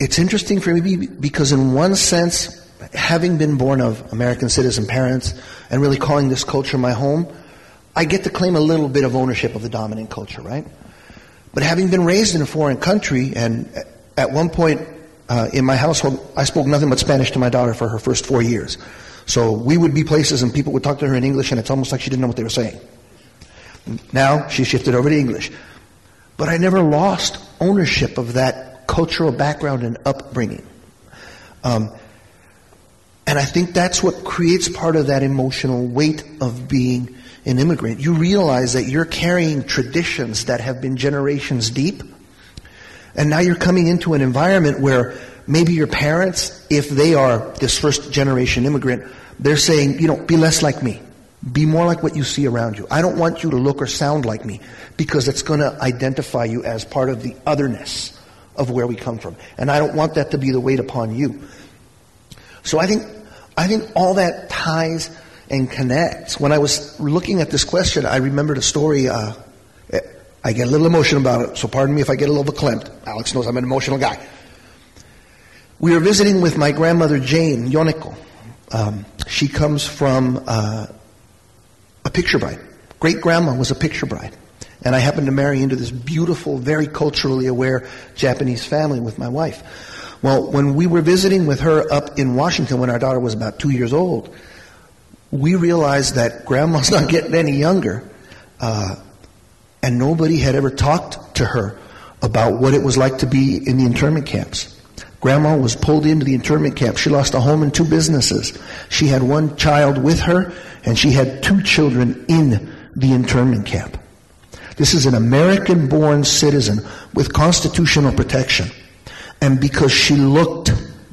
it's interesting for me because, in one sense, having been born of American citizen parents and really calling this culture my home, I get to claim a little bit of ownership of the dominant culture, right? But having been raised in a foreign country, and at one point uh, in my household, I spoke nothing but Spanish to my daughter for her first four years. So we would be places and people would talk to her in English, and it's almost like she didn't know what they were saying. Now she shifted over to English. But I never lost ownership of that cultural background and upbringing. Um, and I think that's what creates part of that emotional weight of being an immigrant. You realize that you're carrying traditions that have been generations deep. And now you're coming into an environment where maybe your parents, if they are this first generation immigrant, they're saying, you know, be less like me. Be more like what you see around you. I don't want you to look or sound like me because it's going to identify you as part of the otherness of where we come from. And I don't want that to be the weight upon you. So I think, I think all that ties and connects. When I was looking at this question, I remembered a story. Uh, I get a little emotional about it, so pardon me if I get a little verklempt. Alex knows I'm an emotional guy. We were visiting with my grandmother Jane Yoneko. Um, she comes from uh, a picture bride. Great grandma was a picture bride. And I happened to marry into this beautiful, very culturally aware Japanese family with my wife. Well, when we were visiting with her up in Washington when our daughter was about two years old, we realized that grandma's not getting any younger. Uh, and nobody had ever talked to her about what it was like to be in the internment camps. Grandma was pulled into the internment camp. She lost a home and two businesses. She had one child with her, and she had two children in the internment camp. This is an American born citizen with constitutional protection. And because she looked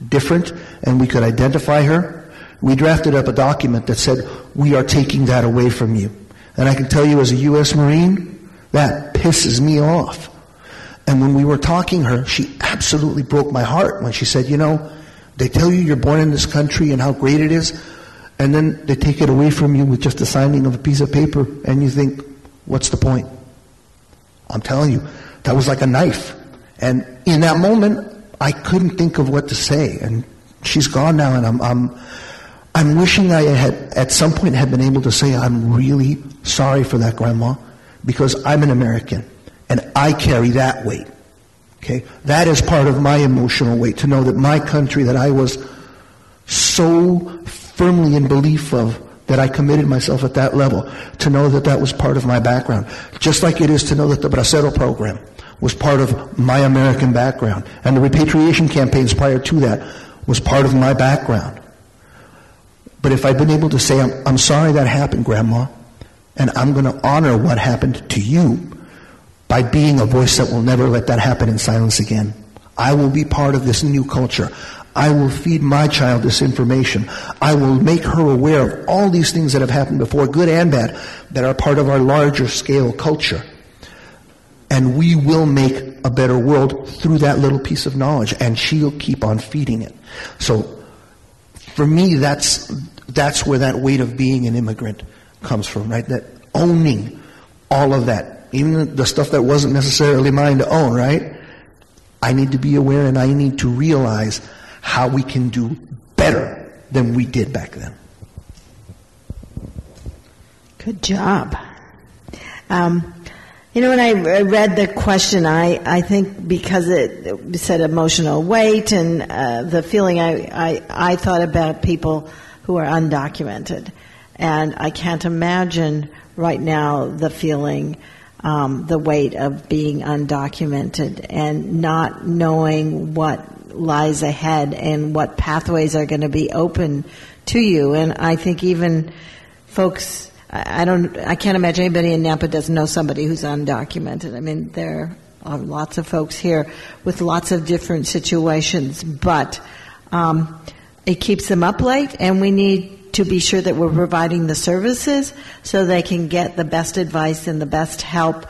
different and we could identify her, we drafted up a document that said, we are taking that away from you. And I can tell you as a U.S. Marine, that pisses me off. And when we were talking her, she absolutely broke my heart when she said, you know, they tell you you're born in this country and how great it is, and then they take it away from you with just the signing of a piece of paper, and you think, what's the point? I'm telling you, that was like a knife. And in that moment, I couldn't think of what to say. And she's gone now, and I'm, I'm, I'm wishing I had, at some point, had been able to say, I'm really sorry for that, Grandma, because I'm an American, and I carry that weight. Okay? That is part of my emotional weight to know that my country that I was so firmly in belief of that I committed myself at that level to know that that was part of my background. Just like it is to know that the Bracero program was part of my American background and the repatriation campaigns prior to that was part of my background. But if I'd been able to say, I'm, I'm sorry that happened, Grandma, and I'm going to honor what happened to you by being a voice that will never let that happen in silence again. I will be part of this new culture. I will feed my child this information. I will make her aware of all these things that have happened before, good and bad, that are part of our larger scale culture. And we will make a better world through that little piece of knowledge, and she'll keep on feeding it. So, for me, that's, that's where that weight of being an immigrant comes from, right? That owning all of that, even the stuff that wasn't necessarily mine to own, right? I need to be aware and I need to realize how we can do better than we did back then. Good job. Um, you know, when I read the question, I, I think because it said emotional weight and uh, the feeling, I, I, I thought about people who are undocumented. And I can't imagine right now the feeling, um, the weight of being undocumented and not knowing what lies ahead and what pathways are going to be open to you. And I think even folks, I don't, I can't imagine anybody in Napa doesn't know somebody who's undocumented. I mean, there are lots of folks here with lots of different situations, but um, it keeps them up late, and we need to be sure that we're providing the services so they can get the best advice and the best help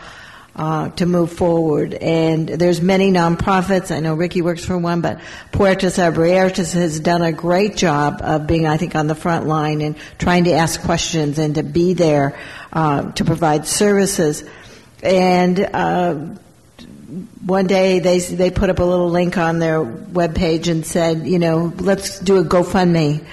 uh, to move forward. And there's many nonprofits. I know Ricky works for one, but Puertas Abiertas has done a great job of being, I think, on the front line and trying to ask questions and to be there uh, to provide services. And uh, one day they they put up a little link on their webpage and said, you know, let's do a GoFundMe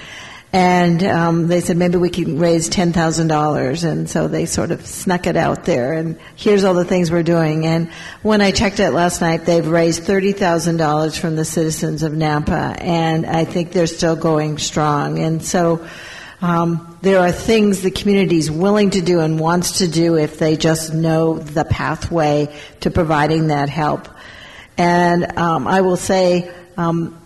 and um, they said maybe we can raise ten thousand dollars, and so they sort of snuck it out there. And here's all the things we're doing. And when I checked it last night, they've raised thirty thousand dollars from the citizens of Napa, and I think they're still going strong. And so. Um, there are things the community is willing to do and wants to do if they just know the pathway to providing that help. And um, I will say, um,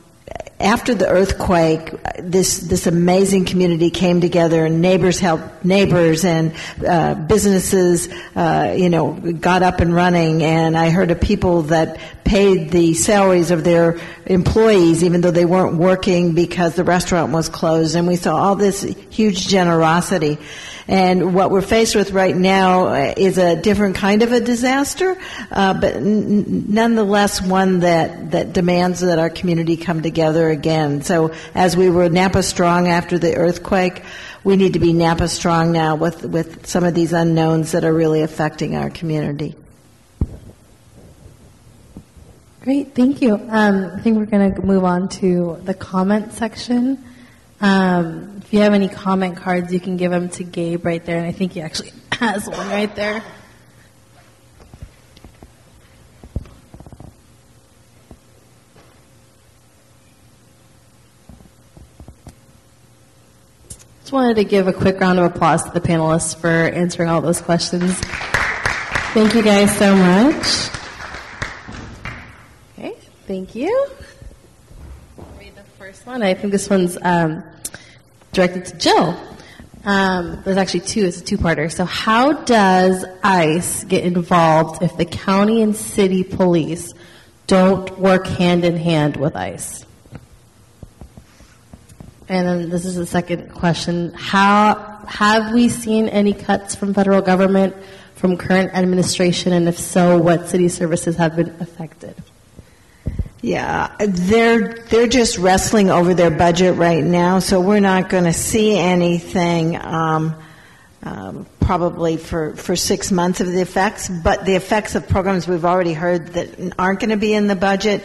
after the earthquake, this this amazing community came together, and neighbors helped neighbors, and uh, businesses, uh, you know, got up and running. And I heard of people that paid the salaries of their employees, even though they weren't working because the restaurant was closed. And we saw all this huge generosity. And what we're faced with right now uh, is a different kind of a disaster, uh, but n- nonetheless one that, that demands that our community come together again. So as we were Napa strong after the earthquake, we need to be Napa strong now with, with some of these unknowns that are really affecting our community. Great, thank you. Um, I think we're going to move on to the comment section. Um, if you have any comment cards, you can give them to Gabe right there, and I think he actually has one right there. Just wanted to give a quick round of applause to the panelists for answering all those questions. Thank you guys so much. Okay, thank you. Read the first one. I think this one's um, directed to Jill. Um, there's actually two. It's a two-parter. So, how does ICE get involved if the county and city police don't work hand in hand with ICE? And then this is the second question: How have we seen any cuts from federal government from current administration, and if so, what city services have been affected? Yeah, they're they're just wrestling over their budget right now, so we're not going to see anything um, um, probably for, for six months of the effects. But the effects of programs we've already heard that aren't going to be in the budget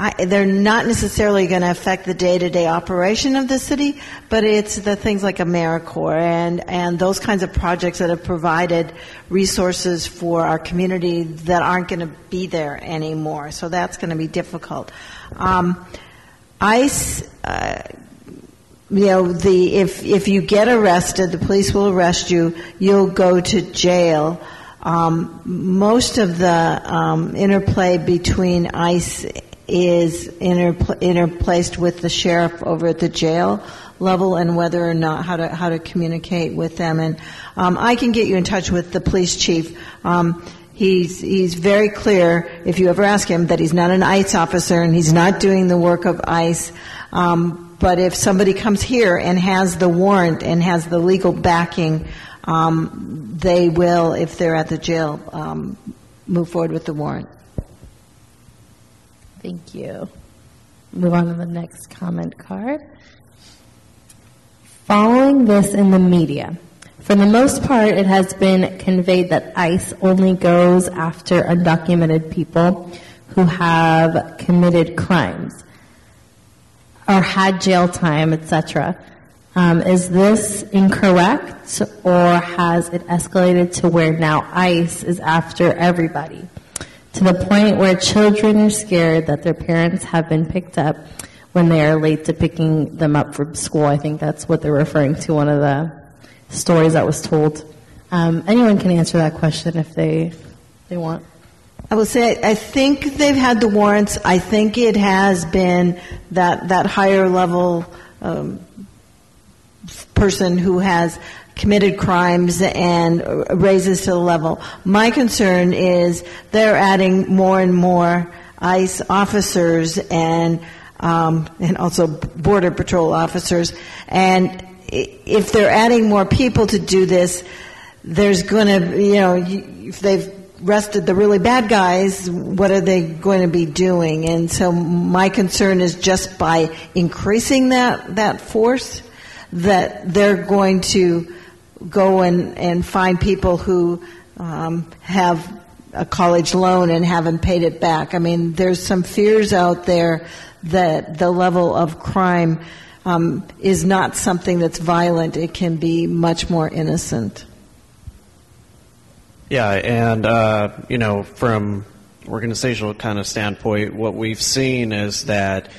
I, they're not necessarily going to affect the day-to-day operation of the city, but it's the things like AmeriCorps and and those kinds of projects that have provided resources for our community that aren't going to be there anymore. So that's going to be difficult. Um, ICE. Uh, you know, the if if you get arrested, the police will arrest you. You'll go to jail. Um, most of the um, interplay between ICE is interpl- interplaced with the sheriff over at the jail level and whether or not how to how to communicate with them. And um, I can get you in touch with the police chief. Um, he's he's very clear if you ever ask him that he's not an ICE officer and he's not doing the work of ICE. Um, but if somebody comes here and has the warrant and has the legal backing, um, they will, if they're at the jail, um, move forward with the warrant. Thank you. Move on to the next comment card. Following this in the media, for the most part, it has been conveyed that ICE only goes after undocumented people who have committed crimes or had jail time, etc. Um, is this incorrect, or has it escalated to where now ICE is after everybody? To the point where children are scared that their parents have been picked up when they are late to picking them up from school. I think that's what they're referring to, one of the stories that was told. Um, anyone can answer that question if they, they want. I will say, I think they've had the warrants. I think it has been that that higher level um, person who has committed crimes and raises to the level. My concern is they're adding more and more ICE officers and um, and also border patrol officers. And if they're adding more people to do this, there's going to, you know, if they've arrested the really bad guys, what are they going to be doing? And so my concern is just by increasing that, that force, that they're going to go and, and find people who um, have a college loan and haven't paid it back. I mean, there's some fears out there that the level of crime um, is not something that's violent. It can be much more innocent. Yeah, and uh, you know, from organizational kind of standpoint, what we've seen is that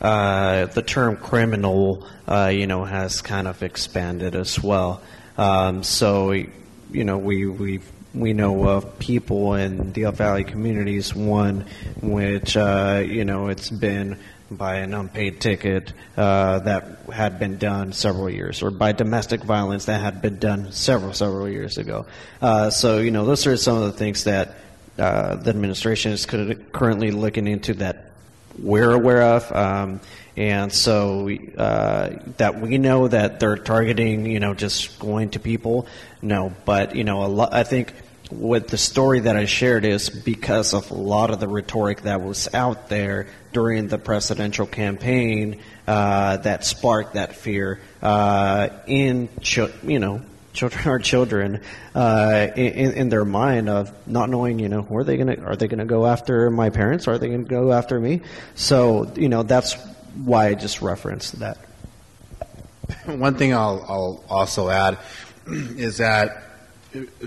uh, the term criminal, uh, you know, has kind of expanded as well. Um, so, you know, we we we know of people in the Up Valley communities. One, which uh, you know, it's been by an unpaid ticket uh, that had been done several years, or by domestic violence that had been done several, several years ago. Uh, so, you know, those are some of the things that uh, the administration is currently looking into that we're aware of. Um, and so uh, that we know that they're targeting, you know, just going to people. No, but you know. I think with the story that I shared is because of a lot of the rhetoric that was out there during the presidential campaign uh, that sparked that fear uh, in you know children our children uh, in, in their mind of not knowing you know are they gonna are they gonna go after my parents are they gonna go after me so you know that's why I just referenced that. One thing I'll, I'll also add is that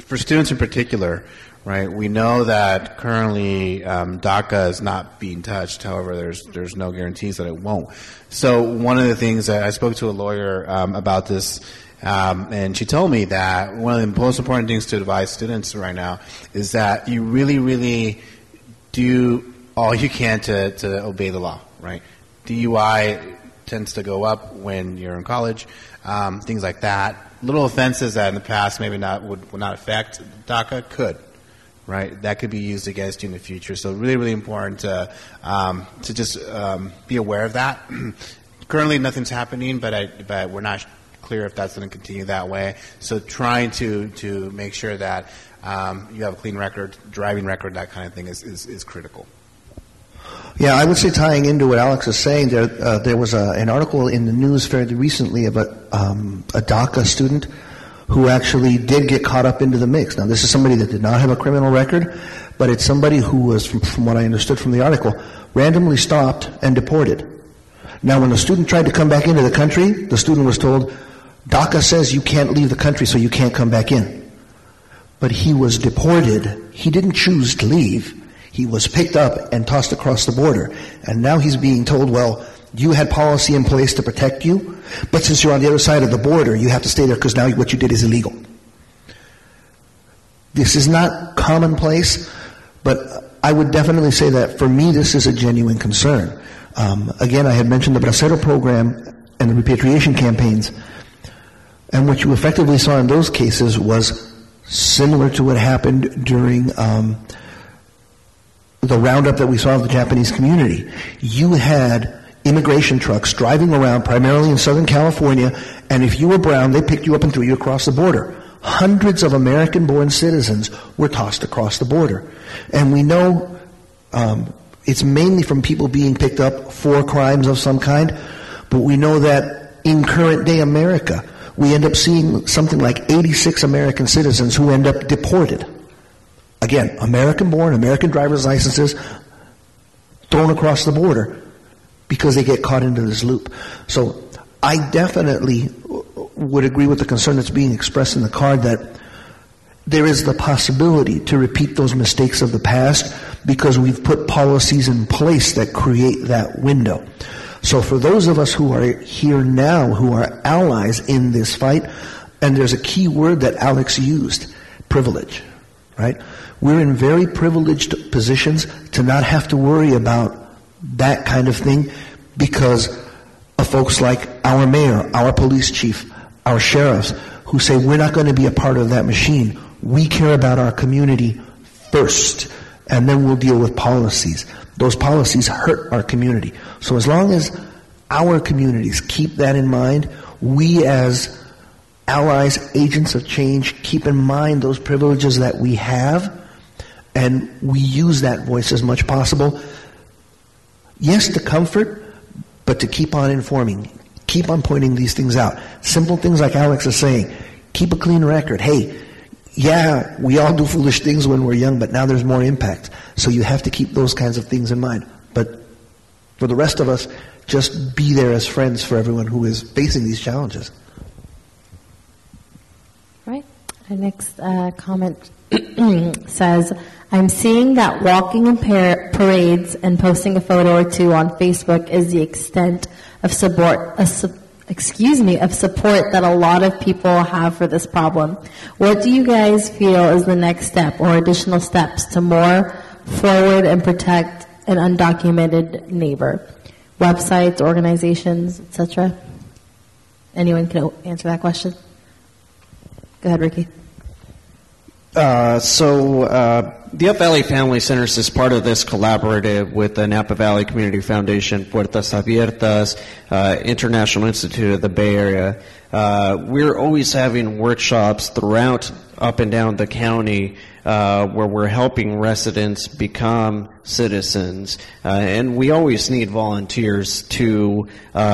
for students in particular, right? We know that currently um, DACA is not being touched. However, there's there's no guarantees that it won't. So one of the things that I spoke to a lawyer um, about this. Um, and she told me that one of the most important things to advise students right now is that you really, really do all you can to, to obey the law, right? DUI tends to go up when you're in college, um, things like that little offenses that in the past maybe not would, would not affect DACA could, right? That could be used against you in the future. So really, really important to um, to just um, be aware of that. Currently, nothing's happening, but I, but we're not clear if that's going to continue that way. So trying to to make sure that um, you have a clean record, driving record, that kind of thing is, is, is critical. Yeah, I would say tying into what Alex is saying, there uh, there was a, an article in the news fairly recently about um, a DACA student who actually did get caught up into the mix. Now, this is somebody that did not have a criminal record, but it's somebody who was, from, from what I understood from the article, randomly stopped and deported. Now, when the student tried to come back into the country, the student was told, DACA says you can't leave the country, so you can't come back in. But he was deported. He didn't choose to leave. He was picked up and tossed across the border. And now he's being told, well, you had policy in place to protect you, but since you're on the other side of the border, you have to stay there because now what you did is illegal. This is not commonplace, but I would definitely say that for me, this is a genuine concern. Um, again, I had mentioned the Bracero program and the repatriation campaigns, and what you effectively saw in those cases was similar to what happened during um, the roundup that we saw of the Japanese community. You had immigration trucks driving around primarily in Southern California, and if you were brown, they picked you up and threw you across the border. Hundreds of American born citizens were tossed across the border. And we know um, it's mainly from people being picked up for crimes of some kind, but we know that in current day America, we end up seeing something like 86 American citizens who end up deported. Again, American born, American driver's licenses thrown across the border because they get caught into this loop. So I definitely would agree with the concern that's being expressed in the card that there is the possibility to repeat those mistakes of the past because we've put policies in place that create that window. So for those of us who are here now, who are allies in this fight, and there's a key word that Alex used, privilege, right? We're in very privileged positions to not have to worry about that kind of thing because of folks like our mayor, our police chief, our sheriffs, who say we're not going to be a part of that machine. We care about our community first, and then we'll deal with policies. Those policies hurt our community. So as long as our communities keep that in mind, we as allies, agents of change, keep in mind those privileges that we have, and we use that voice as much possible. Yes, to comfort, but to keep on informing, keep on pointing these things out. Simple things like Alex is saying. Keep a clean record. Hey, yeah, we all do foolish things when we're young, but now there's more impact. So you have to keep those kinds of things in mind. But for the rest of us, just be there as friends for everyone who is facing these challenges. Right. Our next uh, comment says, I'm seeing that walking in par- parades and posting a photo or two on Facebook is the extent of support, su- excuse me, of support that a lot of people have for this problem. What do you guys feel is the next step or additional steps to more forward and protect an undocumented neighbor? Websites, organizations, etc. Anyone can answer that question? Go ahead, Ricky. Uh, so uh, the Up Valley Family Centers is part of this collaborative with the Napa Valley Community Foundation, Puertas Abiertas, uh, International Institute of the Bay Area. Uh, we're always having workshops throughout up and down the county uh, where we're helping residents become citizens, uh, and we always need volunteers to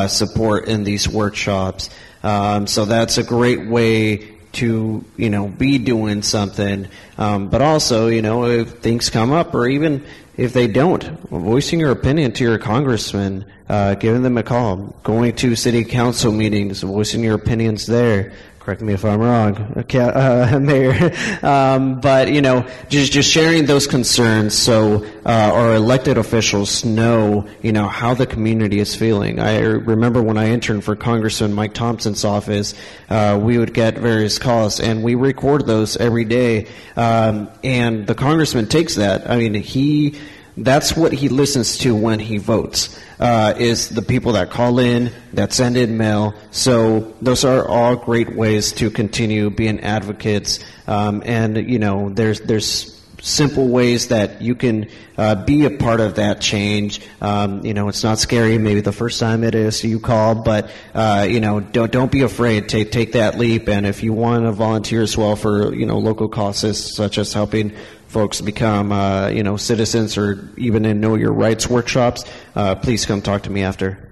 support in these workshops. Um, so that's a great way to you know be doing something, um, but also you know if things come up or even if they don't, voicing your opinion to your congressman, uh, giving them a call, going to city council meetings, voicing your opinions there, correct me if I'm wrong, uh, Mayor. Um, but you know, just just sharing those concerns so uh, our elected officials know, you know, how the community is feeling. I remember when I interned for Congressman Mike Thompson's office, uh, we would get various calls, and we record those every day. Um, and the congressman takes that. I mean, he that's what he listens to when he votes uh, is the people that call in that send in mail so those are all great ways to continue being advocates um, and you know there's there's simple ways that you can uh, be a part of that change. Um, you know, it's not scary. Maybe the first time it is you call, but uh, you know, don't don't be afraid. Take take that leap. And if you want to volunteer as well for you know local causes such as helping folks become, uh, you know, citizens or even in Know Your Rights workshops, uh, please come talk to me after.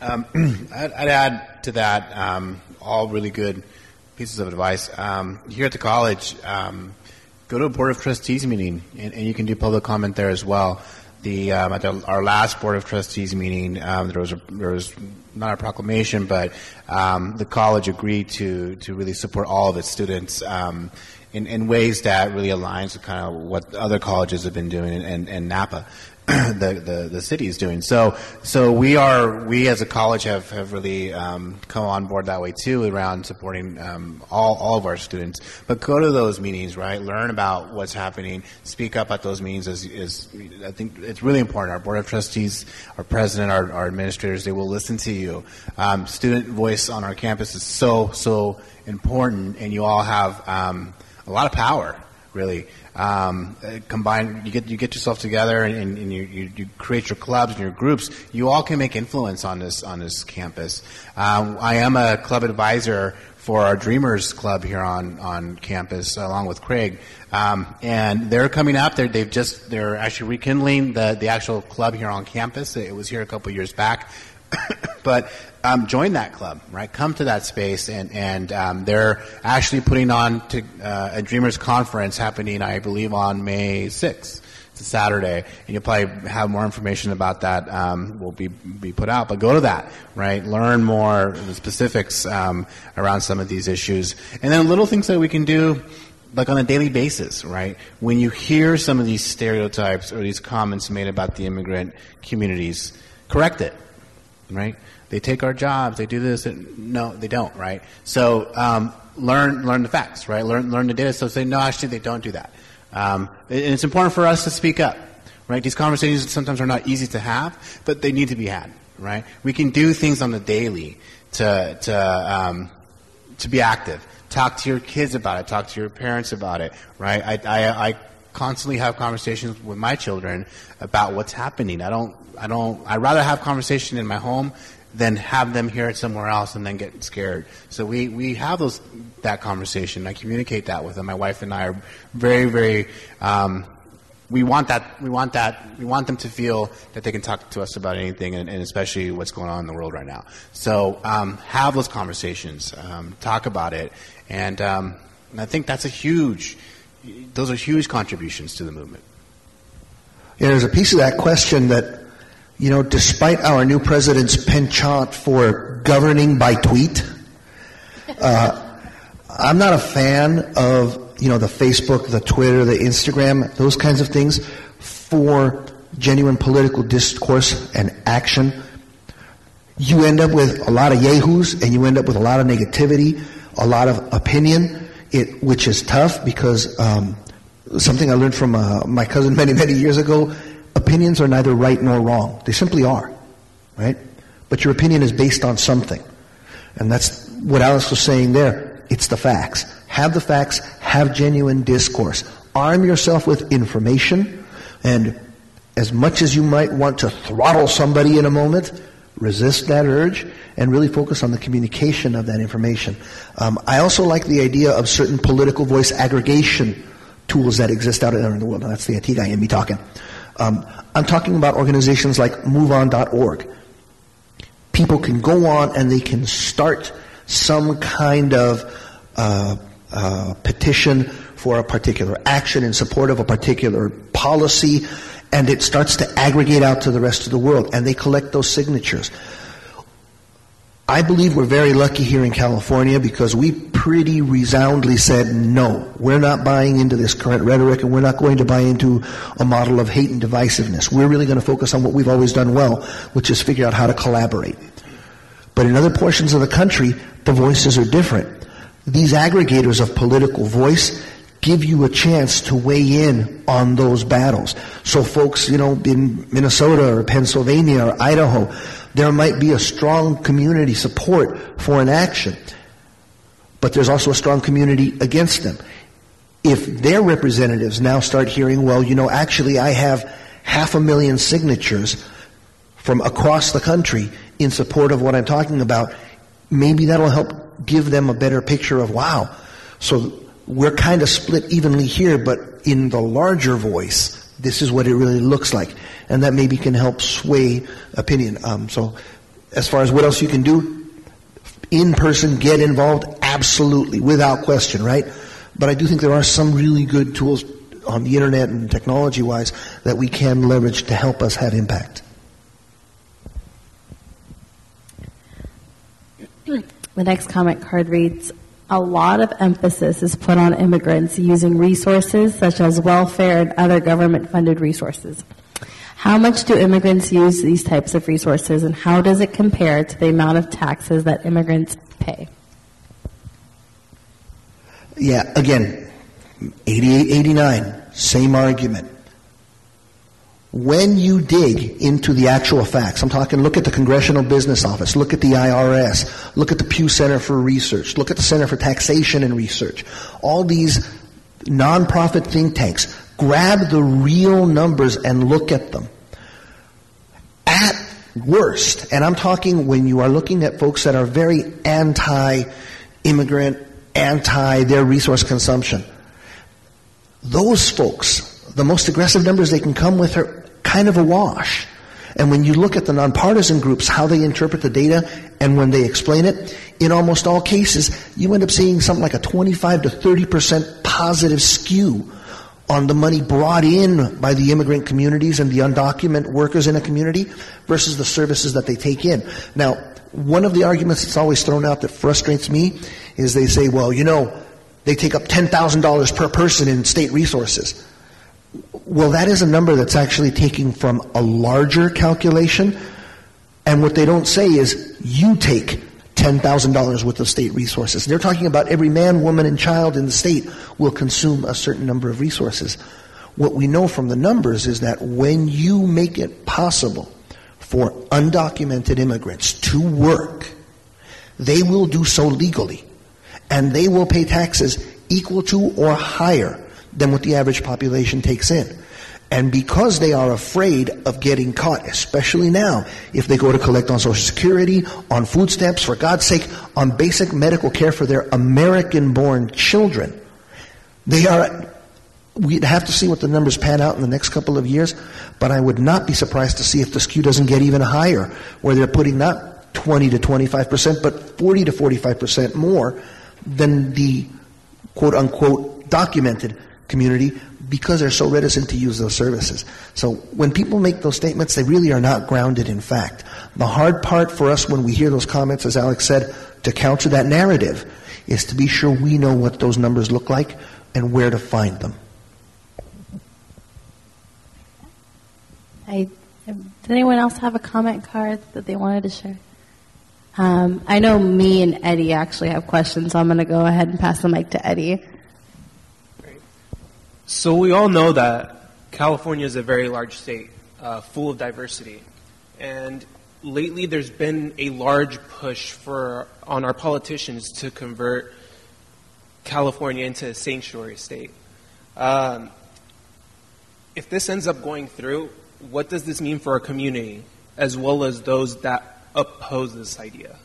Um, I'd, I'd, add to that. Um, all really good pieces of advice. Um, here at the college, um, go to a board of trustees meeting, and, and, you can do public comment there as well. The um, at the, our last board of trustees meeting, um, there was a, there was not a proclamation, but the college agreed to to really support all of its students in, in ways that really aligns with kind of what other colleges have been doing in, in Napa. the, the, the city is doing. So so we are we as a college have have really um, come on board that way too around supporting um, all all of our students. But go to those meetings, right? Learn about what's happening. Speak up at those meetings. Is, is I think it's really important. Our board of trustees, our president, our, our administrators, they will listen to you. Um, student voice on our campus is so so important, and you all have um, a lot of power, really um, combine, you get you get yourself together and, and you, you, you, create your clubs and your groups. You all can make influence on this on this campus. Um, I am a club advisor for our Dreamers Club here on on campus, along with Craig, um, and they're coming up. They're, they've just they're actually rekindling the the actual club here on campus. It was here a couple years back. but um, join that club, right? Come to that space, and and um, they're actually putting on to, uh, a Dreamers Conference happening, I believe, on May sixth. It's a Saturday, and you'll probably have more information about that. Um, will be be put out, but go to that, right? Learn more the specifics um, around some of these issues, and then little things that we can do like on a daily basis, right? When you hear some of these stereotypes or these comments made about the immigrant communities, correct it right? They take our jobs. They do this. And, no, they don't, right? So um, learn learn the facts, right? Learn learn the data. So say no, actually they don't do that. Um, and it's important for us to speak up, right? These conversations sometimes are not easy to have, but they need to be had, right? We can do things on the daily to to um, to be active. Talk to your kids about it. Talk to your parents about it, right? I, I, I constantly have conversations with my children about what's happening. I don't, I don't, I'd rather have conversation in my home than have them hear it somewhere else and then get scared. So we, we have those, that conversation. I communicate that with them. My wife and I are very, very, um, we want that, we want that, we want them to feel that they can talk to us about anything and, and especially what's going on in the world right now. So, um, have those conversations, um, talk about it. And, um, I think that's a huge, those are huge contributions to the movement. Yeah, there's a piece of that question that, you know, despite our new president's penchant for governing by tweet, uh, I'm not a fan of, you know, the Facebook, the Twitter, the Instagram, those kinds of things for genuine political discourse and action. You end up with a lot of yahoos and you end up with a lot of negativity, a lot of opinion it, which is tough because um, something I learned from uh, my cousin many, many years ago opinions are neither right nor wrong. They simply are, right? But your opinion is based on something. And that's what Alex was saying there. It's the facts. Have the facts, have genuine discourse. Arm yourself with information, and as much as you might want to throttle somebody in a moment, resist that urge and really focus on the communication of that information. Um, I also like the idea of certain political voice aggregation tools that exist out there in the world. Now, that's the guy in me talking. Um, I'm talking about organizations like MoveOn.org. People can go on and they can start some kind of uh, uh, petition for a particular action in support of a particular policy, and it starts to aggregate out to the rest of the world, and they collect those signatures. I believe we're very lucky here in California because we pretty resoundly said no. We're not buying into this current rhetoric and we're not going to buy into a model of hate and divisiveness. We're really going to focus on what we've always done well, which is figure out how to collaborate. But in other portions of the country, the voices are different. These aggregators of political voice give you a chance to weigh in on those battles. So folks, you know, in Minnesota or Pennsylvania or Idaho, there might be a strong community support for an action, but there's also a strong community against them. If their representatives now start hearing, well, you know, actually I have half a million signatures from across the country in support of what I'm talking about, maybe that'll help give them a better picture of, wow, so we're kind of split evenly here, but in the larger voice, this is what it really looks like and that maybe can help sway opinion. Um, so, as far as what else you can do, in person, get involved, absolutely, without question, right? But I do think there are some really good tools on the internet and technology wise that we can leverage to help us have impact. The next comment card reads A lot of emphasis is put on immigrants using resources such as welfare and other government funded resources. How much do immigrants use these types of resources and how does it compare to the amount of taxes that immigrants pay? Yeah, again, 88, 89, same argument. When you dig into the actual facts, I'm talking look at the Congressional Business Office, look at the IRS, look at the Pew Center for Research, look at the Center for Taxation and Research. All these nonprofit think tanks, grab the real numbers and look at them. At worst, and I'm talking when you are looking at folks that are very anti-immigrant, anti their resource consumption, those folks, the most aggressive numbers they can come with are kind of a wash. And when you look at the nonpartisan groups, how they interpret the data, and when they explain it, in almost all cases, you end up seeing something like a 25 to 30% positive skew on the money brought in by the immigrant communities and the undocumented workers in a community versus the services that they take in. Now, one of the arguments that's always thrown out that frustrates me is they say, well, you know, they take up $10,000 per person in state resources. Well, that is a number that's actually taking from a larger calculation. And what they don't say is you take $10,000 worth of state resources. They're talking about every man, woman, and child in the state will consume a certain number of resources. What we know from the numbers is that when you make it possible for undocumented immigrants to work, they will do so legally. And they will pay taxes equal to or higher than what the average population takes in. And because they are afraid of getting caught, especially now, if they go to collect on Social Security, on food stamps, for God's sake, on basic medical care for their American born children, they are, we'd have to see what the numbers pan out in the next couple of years, but I would not be surprised to see if the skew doesn't get even higher, where they're putting not 20 to 25%, but 40 to 45% more than the quote unquote documented community because they're so reticent to use those services. So when people make those statements, they really are not grounded in fact. The hard part for us when we hear those comments, as Alex said, to counter that narrative is to be sure we know what those numbers look like and where to find them. I, did anyone else have a comment card that they wanted to share? Um, I know me and Eddie actually have questions, so I'm going to go ahead and pass the mic to Eddie. So we all know that California is a very large state, uh, full of diversity, and lately there's been a large push for on our politicians to convert California into a sanctuary state. Um, if this ends up going through, what does this mean for our community, as well as those that oppose this idea?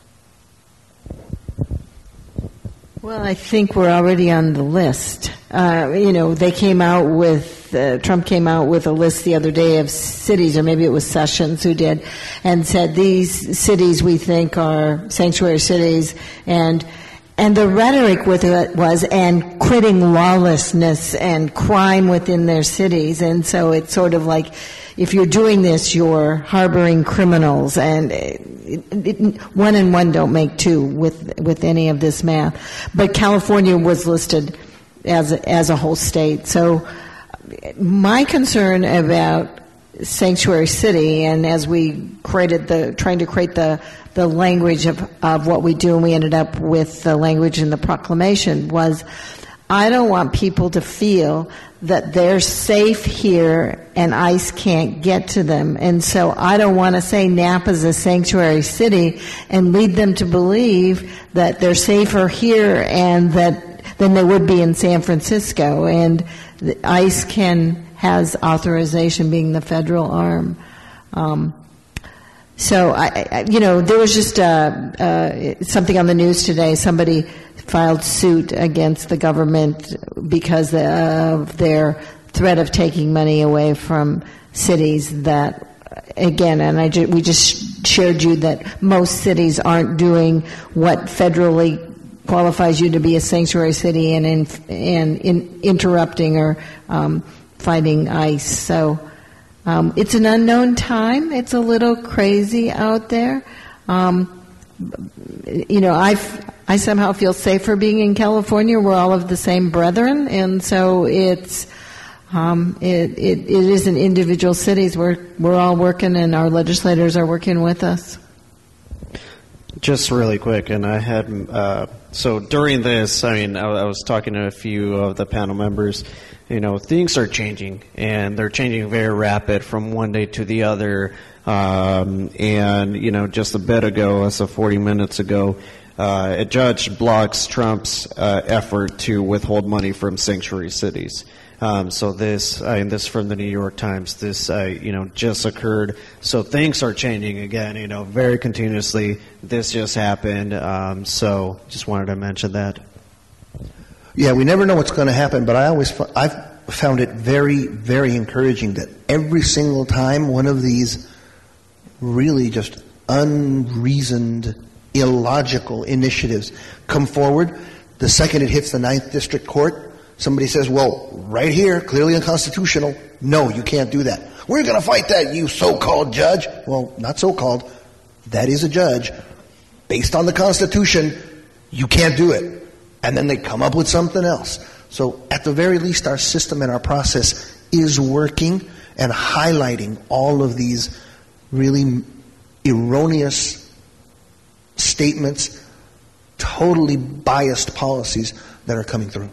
Well, I think we're already on the list. Uh, you know, they came out with, uh, Trump came out with a list the other day of cities, or maybe it was Sessions who did, and said these cities we think are sanctuary cities, and and the rhetoric with it was, and quitting lawlessness and crime within their cities, and so it's sort of like, if you're doing this, you're harboring criminals, and it, it, one and one don't make two with with any of this math. But California was listed as as a whole state. So my concern about sanctuary city, and as we created the trying to create the the language of of what we do, and we ended up with the language in the proclamation was. I don't want people to feel that they're safe here and ICE can't get to them. And so I don't want to say Napa's a sanctuary city and lead them to believe that they're safer here and that than they would be in San Francisco. And ICE can has authorization being the federal arm. Um, so I, I, you know, there was just uh, uh, something on the news today. Somebody filed suit against the government because of their threat of taking money away from cities that again, and I ju- we just shared you that most cities aren't doing what federally qualifies you to be a sanctuary city and in, and in interrupting or um, fighting ICE. So um, it's an unknown time. It's a little crazy out there. Um, you know, I I somehow feel safer being in California. We're all of the same brethren, and so it's um, it, it it is in individual cities. We're we're all working, and our legislators are working with us. Just really quick, and I had uh, so during this, I mean, I, I was talking to a few of the panel members. You know, things are changing, and they're changing very rapid from one day to the other. Um, and you know, just a bit ago, as of 40 minutes ago, uh, a judge blocks Trump's uh, effort to withhold money from sanctuary cities. Um, so this, I mean, this from the New York Times. This, uh, you know, just occurred. So things are changing again. You know, very continuously. This just happened. Um, so just wanted to mention that. Yeah, we never know what's going to happen, but I always I've found it very, very encouraging that every single time one of these really just unreasoned, illogical initiatives come forward. The second it hits the Ninth District Court, somebody says, well, right here, clearly unconstitutional. No, you can't do that. We're going to fight that, you so-called judge. Well, not so-called. That is a judge. Based on the Constitution, you can't do it. And then they come up with something else. So at the very least, our system and our process is working and highlighting all of these really erroneous statements, totally biased policies that are coming through.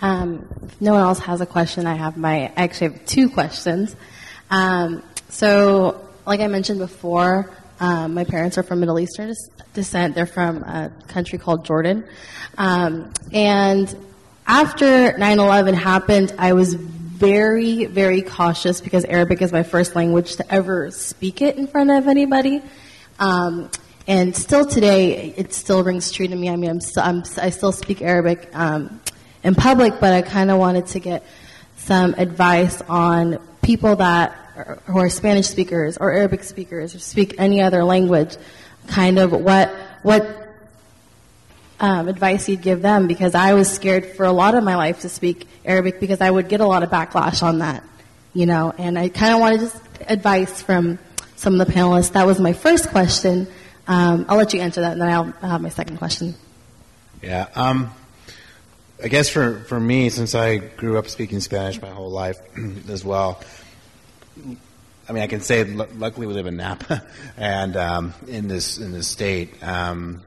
Um, if no one else has a question, I have my, I actually have two questions. Um, so, like I mentioned before, um, my parents are from Middle Eastern descent. They're from a country called Jordan. Um, and after 9-11 happened, I was very, very cautious because Arabic is my first language to ever speak it in front of anybody. Um, and still today, it still rings true to me. I mean, I'm, I'm i still speak Arabic um, in public, but I kind of wanted to get some advice on people that are, who are Spanish speakers or Arabic speakers or speak any other language. Kind of what what um, advice you'd give them because I was scared for a lot of my life to speak Arabic because I would get a lot of backlash on that, you know, and I kind of wanted just advice from some of the panelists. That was my first question. Um, I'll let you answer that and then I'll have my second question. Yeah. Um, I guess for, for me, since I grew up speaking Spanish my whole life as well, I mean, I can say, luckily we live in Napa and um, in this in this state, um,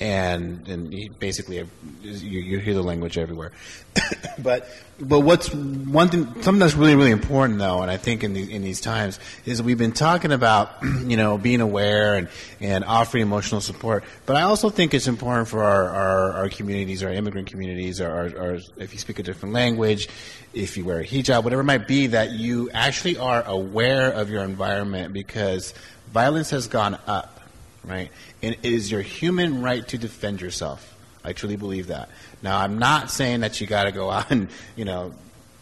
and and basically you, you hear the language everywhere. but but what's one thing something that's really really important though, and I think in the, in these times is we've been talking about you know being aware and and offering emotional support. But I also think it's important for our our, our communities, our immigrant communities, or, or if you speak a different language, if you wear a hijab, whatever it might be, that you actually are aware of your environment because violence has gone up right? And it is your human right to defend yourself. I truly believe that. Now, I'm not saying that you got to go out and, you know,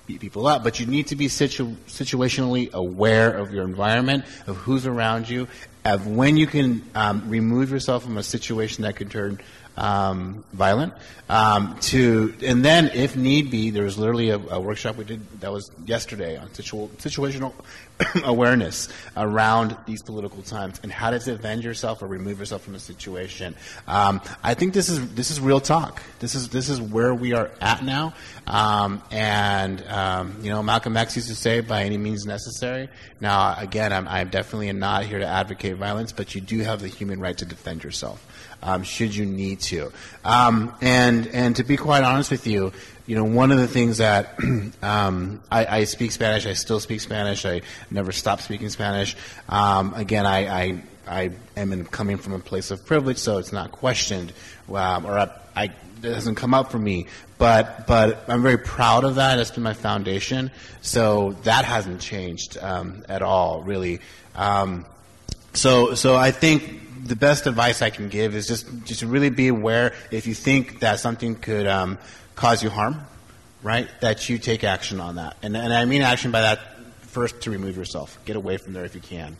beat people up, but you need to be situ- situationally aware of your environment, of who's around you, of when you can um, remove yourself from a situation that could turn um, violent. Um, to and then, if need be, there was literally a, a, workshop we did that was yesterday on situ- situational awareness around these political times and how to defend yourself or remove yourself from a situation. Um, I think this is this is real talk. This is this is where we are at now. Um, and um, you know, Malcolm X used to say, "By any means necessary." Now, again, I'm, I'm definitely not here to advocate violence, but you do have the human right to defend yourself um, should you need to. Um, and and to be quite honest with you, you know, one of the things that um, I, I, speak Spanish, I still speak Spanish. I never stopped speaking Spanish. Um, again, I, I, I am in, coming from a place of privilege, so it's not questioned, um, or I, I, it doesn't come up for me. But but I'm very proud of that. That's been my foundation. So that hasn't changed um, at all, really. so so I think the best advice I can give is just just really be aware if you think that something could um, cause you harm, right? That you take action on that. And, and I mean action by that first to remove yourself. Get away from there if you can.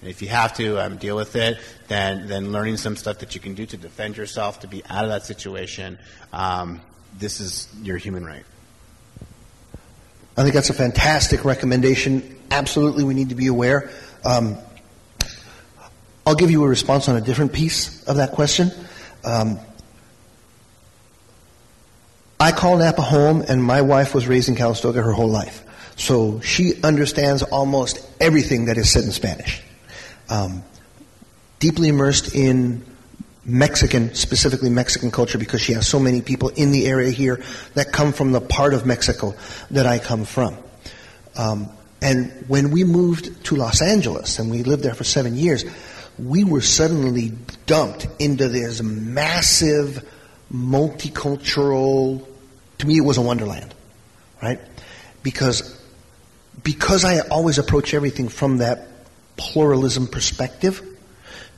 And if you have to um, deal with it, then, then learning some stuff that you can do to defend yourself, to be out of that situation, um, this is your human right. I think that's a fantastic recommendation. Absolutely, we need to be aware. Um, I'll give you a response on a different piece of that question. Um, I call Napa home, and my wife was raised in Calistoga her whole life. So she understands almost everything that is said in Spanish. Um, deeply immersed in Mexican, specifically Mexican culture, because she has so many people in the area here that come from the part of Mexico that I come from. Um, and when we moved to Los Angeles, and we lived there for seven years, we were suddenly dumped into this massive, multicultural, to me it was a wonderland, right? Because, because I always approach everything from that pluralism perspective,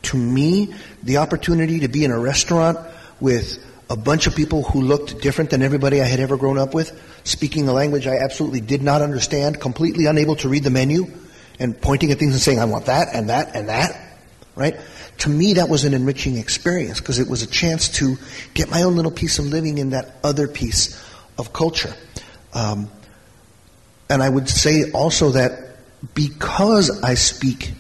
to me, the opportunity to be in a restaurant with a bunch of people who looked different than everybody I had ever grown up with, speaking a language I absolutely did not understand, completely unable to read the menu, and pointing at things and saying, I want that and that and that, right? To me, that was an enriching experience because it was a chance to get my own little piece of living in that other piece of culture. Um, and I would say also that because I speak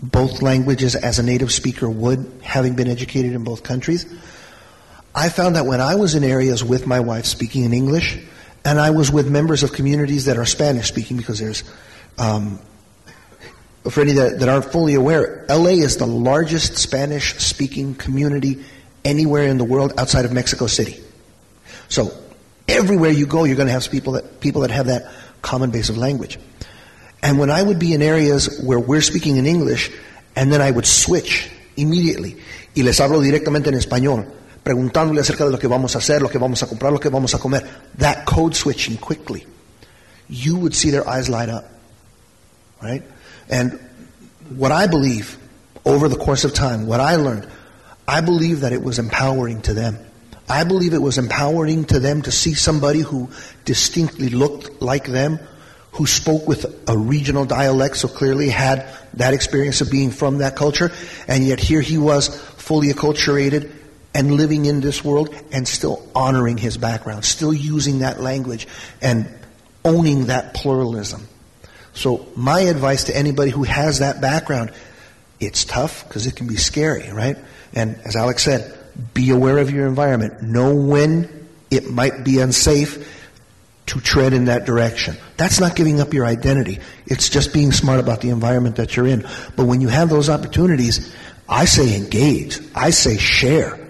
both languages as a native speaker would, having been educated in both countries, I found that when I was in areas with my wife speaking in English, and I was with members of communities that are Spanish speaking, because there's, um, for any that, that aren't fully aware, LA is the largest Spanish speaking community anywhere in the world outside of Mexico City. So everywhere you go, you're going to have people that, people that have that common base of language. And when I would be in areas where we're speaking in English, and then I would switch immediately, y les hablo directamente en español, preguntándole acerca de lo que vamos a hacer, lo que vamos a comprar, lo que vamos a comer, that code switching quickly, you would see their eyes light up. Right? And what I believe over the course of time, what I learned, I believe that it was empowering to them. I believe it was empowering to them to see somebody who distinctly looked like them who spoke with a regional dialect, so clearly had that experience of being from that culture, and yet here he was fully acculturated and living in this world and still honoring his background, still using that language and owning that pluralism. So my advice to anybody who has that background, it's tough because it can be scary, right? And as Alex said, be aware of your environment. Know when it might be unsafe to tread in that direction. That's not giving up your identity. It's just being smart about the environment that you're in. But when you have those opportunities, I say engage. I say share.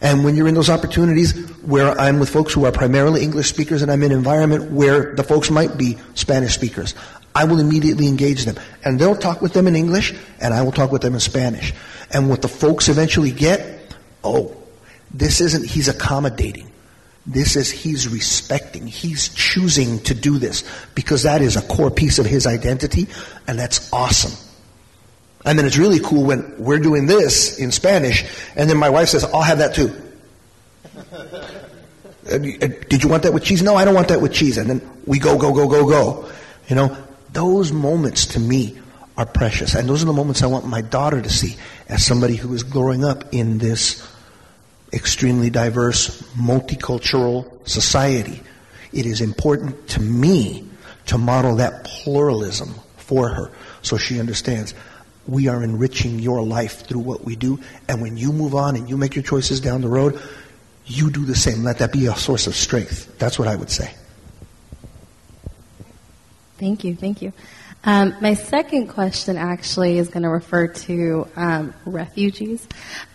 And when you're in those opportunities where I'm with folks who are primarily English speakers and I'm in an environment where the folks might be Spanish speakers, I will immediately engage them. And they'll talk with them in English and I will talk with them in Spanish. And what the folks eventually get, oh, this isn't, he's accommodating. This is he's respecting. He's choosing to do this because that is a core piece of his identity, and that's awesome. And then it's really cool when we're doing this in Spanish, and then my wife says, I'll have that too. Did you want that with cheese? No, I don't want that with cheese. And then we go, go, go, go, go. You know, those moments to me are precious. And those are the moments I want my daughter to see as somebody who is growing up in this extremely diverse, multicultural society. It is important to me to model that pluralism for her so she understands we are enriching your life through what we do. And when you move on and you make your choices down the road, you do the same. Let that be a source of strength. That's what I would say. Thank you. Thank you. Um, my second question actually is going to refer to um, refugees,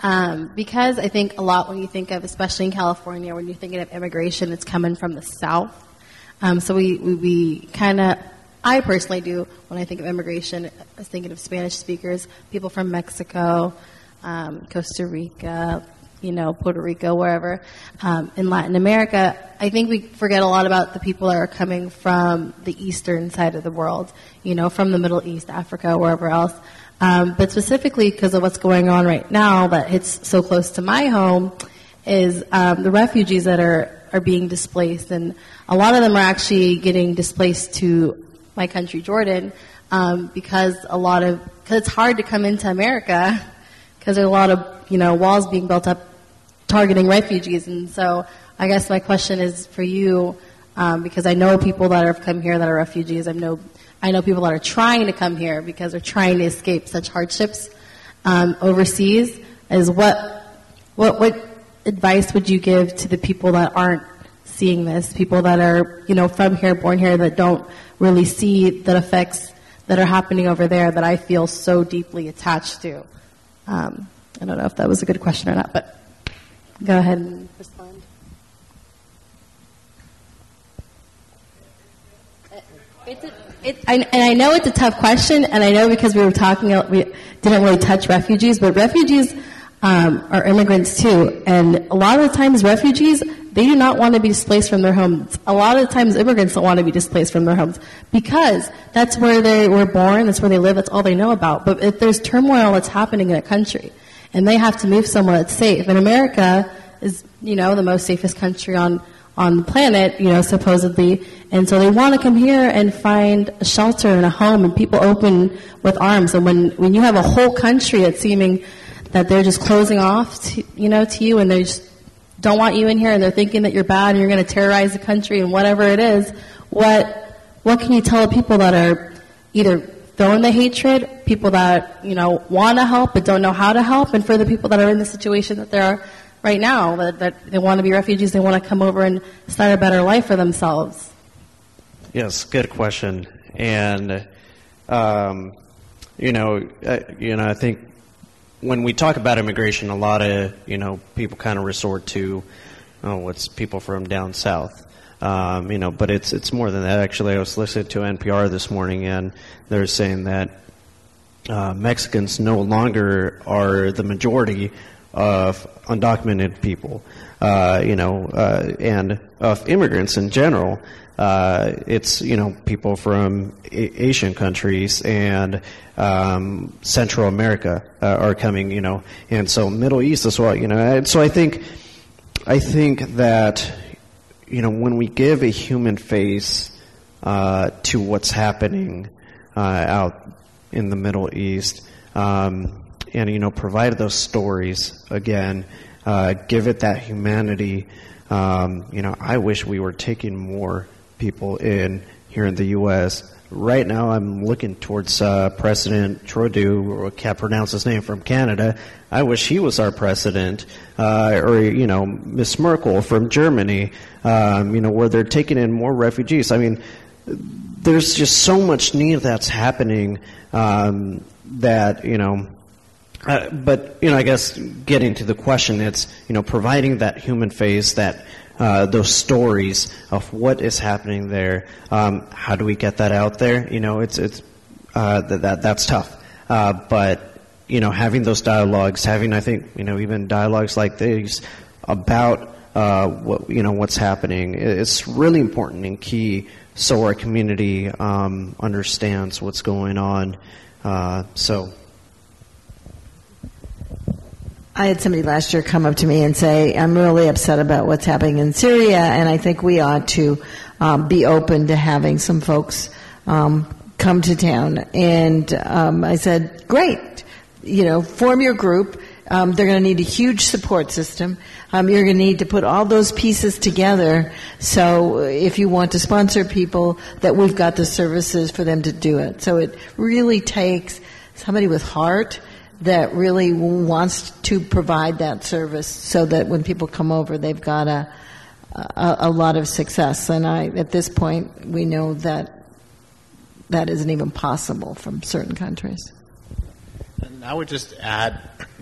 um, because I think a lot when you think of, especially in California, when you're thinking of immigration, it's coming from the south. Um, so we we, we kind of, I personally do when I think of immigration, I was thinking of Spanish speakers, people from Mexico, um, Costa Rica, you know, Puerto Rico, wherever, um, in Latin America, I think we forget a lot about the people that are coming from the eastern side of the world, you know, from the Middle East, Africa, wherever else. Um, but specifically because of what's going on right now that hits so close to my home is um, the refugees that are are being displaced, and a lot of them are actually getting displaced to my country, Jordan, um, because a lot of because it's hard to come into America because there's a lot of you know walls being built up targeting refugees, and so I guess my question is for you um, because I know people that have come here that are refugees. I know I know people that are trying to come here because they're trying to escape such hardships um, overseas. Is what what what advice would you give to the people that aren't seeing this? People that are you know from here, born here, that don't really see the effects that are happening over there that I feel so deeply attached to. Um, I don't know if that was a good question or not, but go ahead and respond. It's a, I, and I know it's a tough question, and I know because we were talking, we didn't really touch refugees, but refugees um, are immigrants too, and a lot of the times refugees they do not want to be displaced from their homes. A lot of the times immigrants don't want to be displaced from their homes because that's where they were born, that's where they live, that's all they know about. But if there's turmoil that's happening in a country and they have to move somewhere that's safe, and America is, you know, the most safest country on on the planet, you know, supposedly. And so they want to come here and find a shelter and a home and people open with arms. And when, when you have a whole country that's seeming that they're just closing off, to, you know, to you and they just don't want you in here and they're thinking that you're bad and you're going to terrorize the country and whatever it is, what, what can you tell people that are either throwing the hatred, people that, you know, want to help but don't know how to help, and for the people that are in the situation that they're right now, that, that they want to be refugees, they want to come over and start a better life for themselves? Yes, good question. And, um, you know, uh, you know, I think when we talk about immigration, a lot of you know people kind of resort to, oh, what's people from down south. Um, you know, but it's it's more than that. Actually, I was listening to NPR this morning, and they're saying that uh, Mexicans no longer are the majority of undocumented people, uh, you know, uh, and of immigrants in general. Uh, it's you know people from a- Asian countries and um, Central America uh, are coming, you know, and so Middle East as well, you know. And so I think I think that you know when we give a human face uh, to what's happening uh, out in the Middle East. Um, and you know provide those stories again, uh, give it that humanity. Um, you know, I wish we were taking more people in here in the U.S. Right now, I'm looking towards uh, President Trudeau, or can't pronounce his name from Canada. I wish he was our president, uh, or you know, Miss Merkel from Germany. Um, you know, where they're taking in more refugees. I mean, there's just so much need that's happening um, that you know uh, but you know, I guess getting to the question, it's you know providing that human face, that uh, those stories of what is happening there. Um, how do we get that out there? You know, it's it's uh, that, that that's tough. Uh, but you know, having those dialogues, having I think you know even dialogues like these about uh, what you know what's happening, it's really important and key so our community um, understands what's going on. Uh, so. I had somebody last year come up to me and say, I'm really upset about what's happening in Syria, and I think we ought to um, be open to having some folks um, come to town. And um, I said, great, you know, form your group. Um, they're going to need a huge support system. Um, you're going to need to put all those pieces together. So if you want to sponsor people, that we've got the services for them to do it. So it really takes somebody with heart that really wants to provide that service so that when people come over, they've got a, a, a, lot of success. And I, at this point, we know that that isn't even possible from certain countries. And I would just add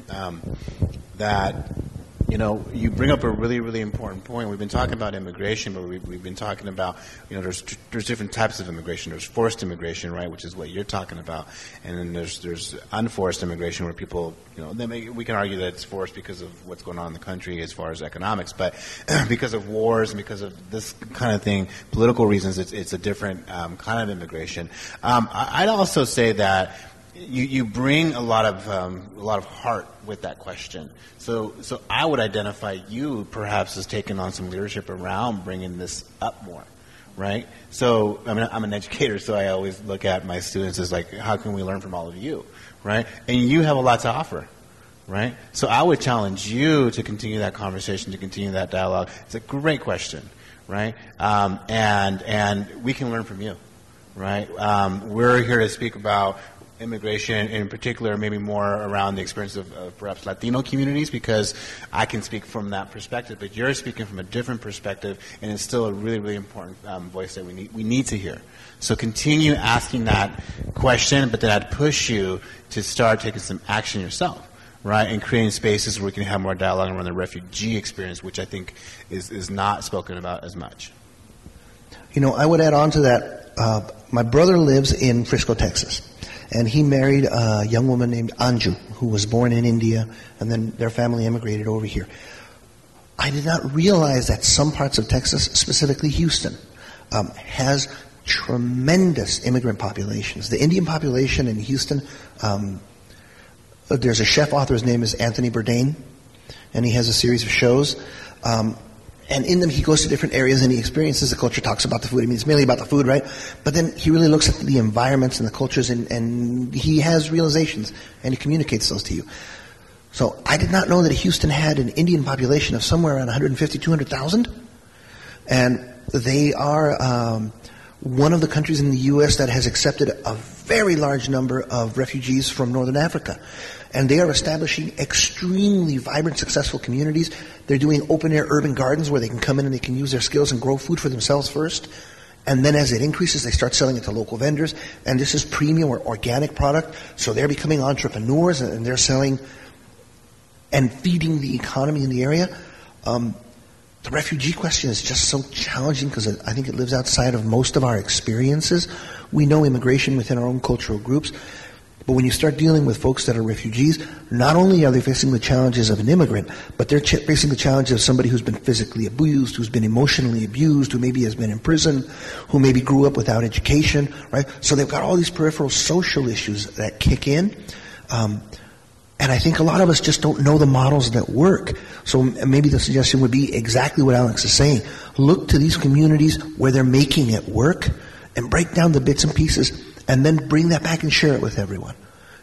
um, that you know, you bring up a really, really important point. We've been talking about immigration, but we've, we've been talking about, you know, there's there's different types of immigration. There's forced immigration, right, which is what you're talking about, and then there's there's unforced immigration where people, you know, may, we can argue that it's forced because of what's going on in the country as far as economics, but because of wars and because of this kind of thing, political reasons, it's it's a different um, kind of immigration. Um, I'd also say that you, you bring a lot of um, a lot of heart with that question. So so I would identify you perhaps as taking on some leadership around bringing this up more, right? So I mean I'm an educator, so I always look at my students as like, how can we learn from all of you, right? And you have a lot to offer. Right? So I would challenge you to continue that conversation, to continue that dialogue. It's a great question, right? Um, and and we can learn from you, right? Um, we're here to speak about immigration, in particular, maybe more around the experience of, of, perhaps Latino communities, because I can speak from that perspective, but you're speaking from a different perspective, and it's still a really, really important um, voice that we need, we need to hear. So continue asking that question, but then I'd push you to start taking some action yourself. Right, and creating spaces where we can have more dialogue around the refugee experience, which I think is, is not spoken about as much. You know, I would add on to that. Uh, my brother lives in Frisco, Texas and he married a young woman named Anju, who was born in India, and then their family immigrated over here. I did not realize that some parts of Texas, specifically Houston, um, has tremendous immigrant populations. The Indian population in Houston, um, there's a chef author, his name is Anthony Bourdain, and he has a series of shows. Um, and in them he goes to different areas and he experiences the culture, talks about the food. I mean, it's mainly about the food, right? But then he really looks at the environments and the cultures and, and he has realizations and he communicates those to you. So I did not know that Houston had an Indian population of somewhere around 150, 200,000. And they are um, one of the countries in the U.S. that has accepted a very large number of refugees from Northern Africa and they are establishing extremely vibrant, successful communities. They're doing open air urban gardens where they can come in and they can use their skills and grow food for themselves first. And then as it increases, they start selling it to local vendors. And this is premium or organic product. So they're becoming entrepreneurs and they're selling and feeding the economy in the area. Um, the refugee question is just so challenging because I think it lives outside of most of our experiences. We know immigration within our own cultural groups. But when you start dealing with folks that are refugees, not only are they facing the challenges of an immigrant, but they're ch- facing the challenge of somebody who's been physically abused, who's been emotionally abused, who maybe has been in prison, who maybe grew up without education, right? So they've got all these peripheral social issues that kick in. Um, and I think a lot of us just don't know the models that work. So maybe the suggestion would be exactly what Alex is saying. Look to these communities where they're making it work and break down the bits and pieces and then bring that back and share it with everyone.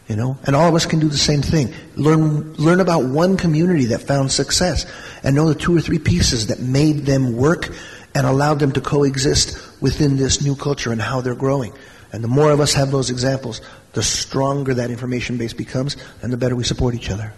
You know, and all of us can do the same thing. Learn, learn about one community that found success and know the two or three pieces that made them work and allowed them to coexist within this new culture and how they're growing. And the more of us have those examples, the stronger that information base becomes and the better we support each other.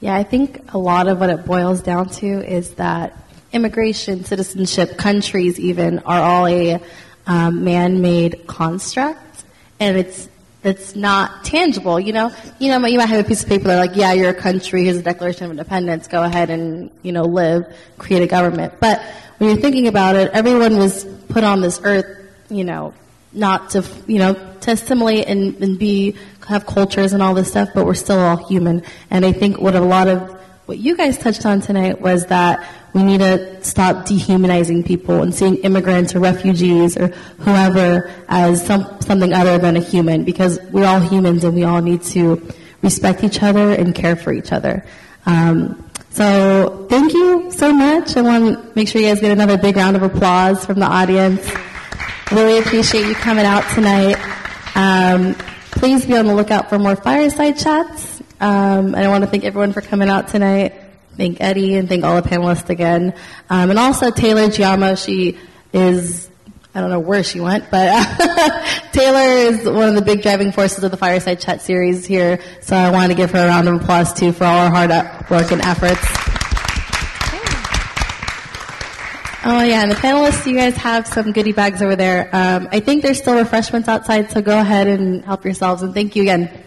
Yeah, I think a lot of what it boils down to is that immigration, citizenship, countries even are all a um, man-made construct, and it's it's not tangible. You know, you know, you might have a piece of paper that like, yeah, you're a country. Here's a Declaration of Independence. Go ahead and you know live, create a government. But when you're thinking about it, everyone was put on this earth, you know, not to you know to assimilate and, and be have cultures and all this stuff, but we're still all human. And I think what a lot of what you guys touched on tonight was that we need to stop dehumanizing people and seeing immigrants or refugees or whoever as some, something other than a human because we're all humans and we all need to respect each other and care for each other. Um, so thank you so much. I want to make sure you guys get another big round of applause from the audience. Really appreciate you coming out tonight. Um, please be on the lookout for more fireside chats. Um, and I want to thank everyone for coming out tonight thank Eddie and thank all the panelists again. Um, and also Taylor Giamo, she is, I don't know where she went, but Taylor is one of the big driving forces of the Fireside Chat series here. So I want to give her a round of applause too for all her hard work and efforts. Oh yeah, and the panelists, you guys have some goodie bags over there. Um, I think there's still refreshments outside, so go ahead and help yourselves. And thank you again.